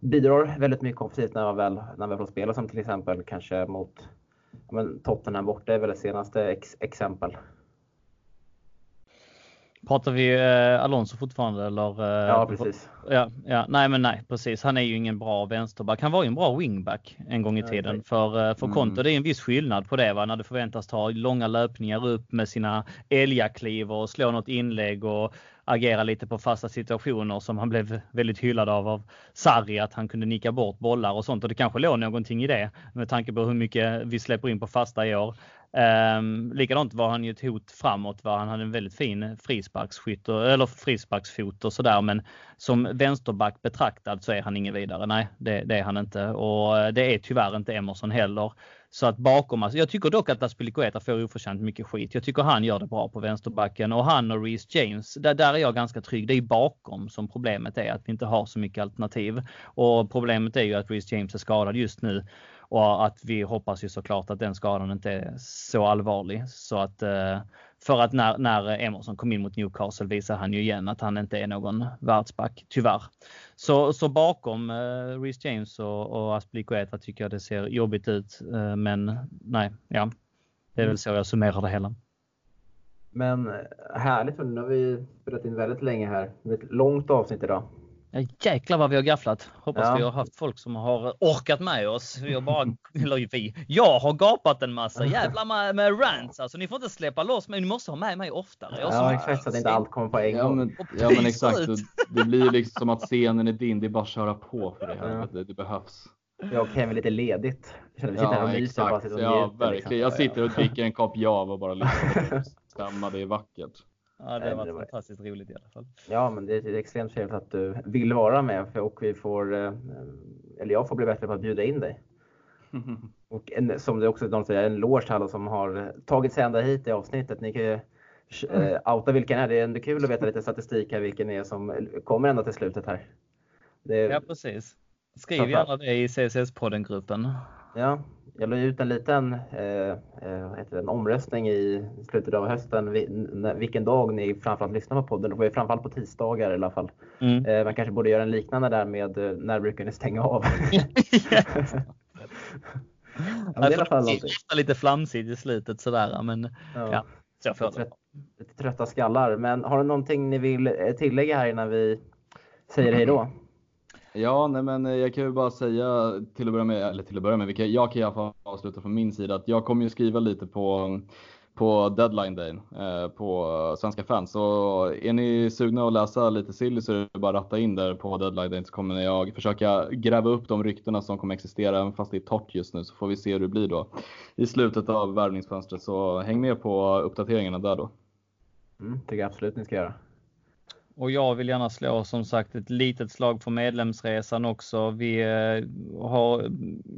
bidrar väldigt mycket offensivt när man väl, när man väl får spela som till exempel kanske mot ja, men Tottenham borta är väl det senaste ex exempel. Pratar vi eh, Alonso fortfarande eller? Eh, ja, precis. Ja, ja, nej, men nej, precis. Han är ju ingen bra vänsterback. Han var ju en bra wingback en gång i tiden för, eh, för mm. Konto. Det är en viss skillnad på det va? när du förväntas ta långa löpningar upp med sina älgakliv och slå något inlägg och agera lite på fasta situationer som han blev väldigt hyllad av av Sarri att han kunde nicka bort bollar och sånt och det kanske låg någonting i det med tanke på hur mycket vi släpper in på fasta i år. Um, likadant var han ju ett hot framåt. Va? Han hade en väldigt fin frisparksskytt eller frisparksfot och sådär. Men som vänsterback betraktad så är han ingen vidare. Nej, det, det, är han inte och eh, det är tyvärr inte Emerson heller. Så att bakom, alltså, jag tycker dock att Aspilicueta får oförtjänt mycket skit. Jag tycker han gör det bra på vänsterbacken och han och Reece James, där, där är jag ganska trygg. Det är bakom som problemet är att vi inte har så mycket alternativ. Och problemet är ju att Reece James är skadad just nu och att vi hoppas ju såklart att den skadan inte är så allvarlig. Så att eh, för att när, när Emerson kom in mot Newcastle visar han ju igen att han inte är någon världsback, tyvärr. Så, så bakom eh, Reece James och, och Aspilicueta tycker jag det ser jobbigt ut. Eh, men nej, ja. Det är väl så jag summerar det hela. Men eh, härligt, nu har vi spelat in väldigt länge här. Ett långt avsnitt idag. Ja, jäklar vad vi har gafflat. Hoppas ja. vi har haft folk som har orkat med oss. Vi har bara, [LAUGHS] eller vi, jag har gapat en massa jävla med, med rants. Alltså ni får inte släppa loss mig. Ni måste ha med mig oftare. Jag ja, exakt så att inte allt kommer på en gång. Ja, men, ja, men exakt. Det blir liksom som att [LAUGHS] scenen är din. Det är bara att köra på för det här. Ja. Det, det behövs. Jag och Kevin lite ledigt. Jag känner, vi sitter ja, här och myser. Bara sitter och ja, njuter, verkligen. Liksom. Jag sitter och dricker en kopp java och bara lyssnar. [LAUGHS] Stämma, det är vackert. Ja, det var fantastiskt roligt i alla fall. Ja, men det är extremt trevligt att du vill vara med och vi får, eh, eller jag får bli bättre på att bjuda in dig. [LAUGHS] Och en, som det också de säger, en eloge till alla som har tagit sig ända hit i avsnittet. Ni kan ju outa vilken är. Det är ändå kul att veta lite statistik här, vilken är som kommer ända till slutet här. Det, ja, precis. Skriv gärna det i CSS-podden-gruppen. Ja, jag la ut en liten eh, eh en omröstning i slutet av hösten vilken dag ni framförallt lyssnar på podden. Det var ju framförallt på tisdagar i alla fall. Mm. Eh, man kanske borde göra en liknande där med eh, när brukar ni stänga av? [LAUGHS] ja, det är i alla fall ofta lite flamsigt i slutet sådär men ja. ja så får det. Lite trötta skallar. Men har du någonting ni vill tillägga här innan vi säger hej då? Ja, nej men eh, jag kan ju bara säga till att börja med, eller till att börja med, jag kan i alla fall avsluta från min sida att jag kommer ju skriva lite på på deadline day eh, på Svenska fans. Så är ni sugna att läsa lite silly så är det bara att ratta in där på deadline day så kommer jag försöka gräva upp de ryktena som kommer existera även fast det är torrt just nu så får vi se hur det blir då i slutet av värvningsfönstret. Så häng med på uppdateringarna där då. Mm, tycker jag absolut ni ska göra. Och jag vill gärna slå som sagt ett litet slag för medlemsresan också. Vi eh, har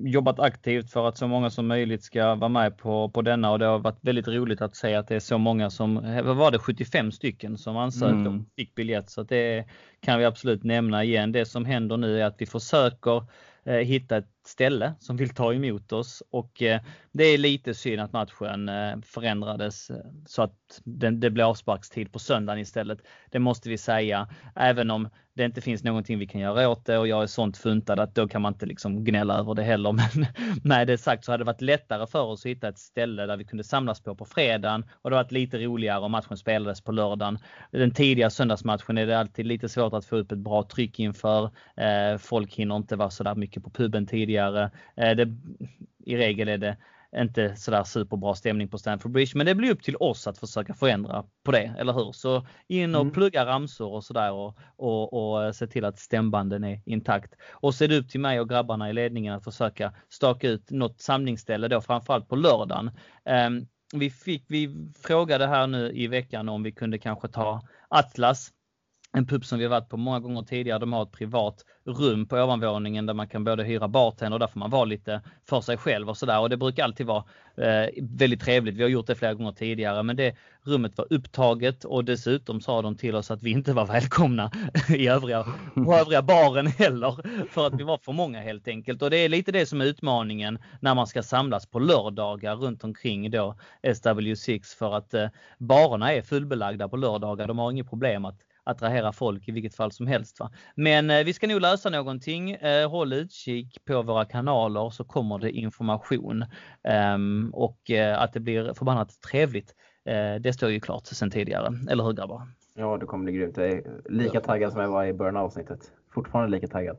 jobbat aktivt för att så många som möjligt ska vara med på, på denna och det har varit väldigt roligt att se att det är så många som, vad var det, 75 stycken som ansökte mm. och fick biljett. Så det kan vi absolut nämna igen. Det som händer nu är att vi försöker eh, hitta ett ställe som vill ta emot oss och eh, det är lite synd att matchen eh, förändrades eh, så att det blir avsparkstid på söndagen istället. Det måste vi säga, även om det inte finns någonting vi kan göra åt det och jag är sånt funtad att då kan man inte liksom gnälla över det heller. [LAUGHS] Men med det sagt så hade det varit lättare för oss att hitta ett ställe där vi kunde samlas på på fredagen och det varit lite roligare om matchen spelades på lördagen. Den tidiga söndagsmatchen är det alltid lite svårt att få upp ett bra tryck inför. Folk hinner inte vara så där mycket på puben tidigare. Det, I regel är det inte sådär superbra stämning på Stamford Bridge. Men det blir upp till oss att försöka förändra på det, eller hur? Så in och mm. plugga ramsor och sådär och, och, och se till att stämbanden är intakt. Och så är det upp till mig och grabbarna i ledningen att försöka staka ut något samlingsställe då framförallt på lördagen. Um, vi, fick, vi frågade här nu i veckan om vi kunde kanske ta Atlas en pub som vi varit på många gånger tidigare. De har ett privat rum på ovanvåningen där man kan både hyra bartender och där får man vara lite för sig själv och sådär. Och det brukar alltid vara eh, väldigt trevligt. Vi har gjort det flera gånger tidigare, men det rummet var upptaget och dessutom sa de till oss att vi inte var välkomna [LAUGHS] i övriga, på övriga baren heller för att vi var för många helt enkelt. Och det är lite det som är utmaningen när man ska samlas på lördagar runt omkring då SW6 för att eh, barerna är fullbelagda på lördagar. De har inget problem att attrahera folk i vilket fall som helst. Va? Men eh, vi ska nog lösa någonting. Eh, håll utkik på våra kanaler så kommer det information. Um, och eh, att det blir förbannat trevligt, eh, det står ju klart sedan tidigare. Eller hur grabbar? Ja, det kommer bli grymt. Jag är lika taggad som jag var i början av avsnittet. Fortfarande lika taggad.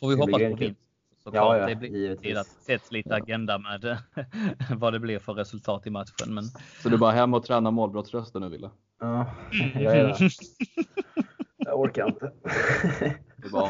Och vi hoppas på vinst. Ja, ja, det blir givetvis. att sätts lite agenda med [LAUGHS] vad det blir för resultat i matchen. Men... Så du bara hem och träna målbrottsrösten nu Wille? Ja, jag är det. Jag orkar inte.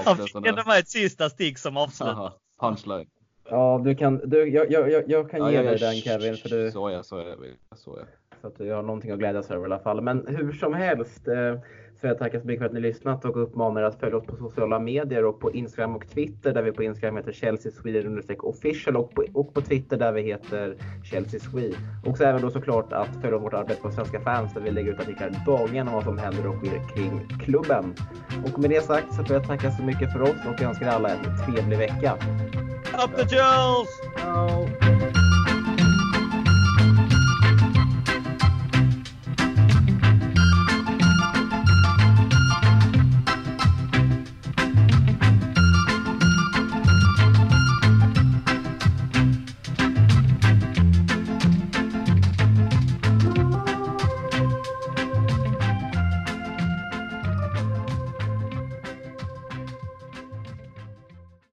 Han fick ändå med ett sista stick som avslut. Punchline. Ja, du kan, du, jag, jag, jag kan ja, ge dig den Kevin. För du, så är så är så är Så att du har någonting att glädjas över i alla fall. Men hur som helst. Eh, så jag tackar så mycket för att ni lyssnat och uppmanar er att följa oss på sociala medier och på Instagram och Twitter där vi på Instagram heter Chelsea Sweden official och på, och på Twitter där vi heter Chelsea Swede. Och så även då såklart att följa vårt arbete på Svenska fans där vi lägger ut artiklar dagligen om vad som händer och sker kring klubben. Och med det sagt så får jag tacka så mycket för oss och önskar alla en trevlig vecka. Up the Chels!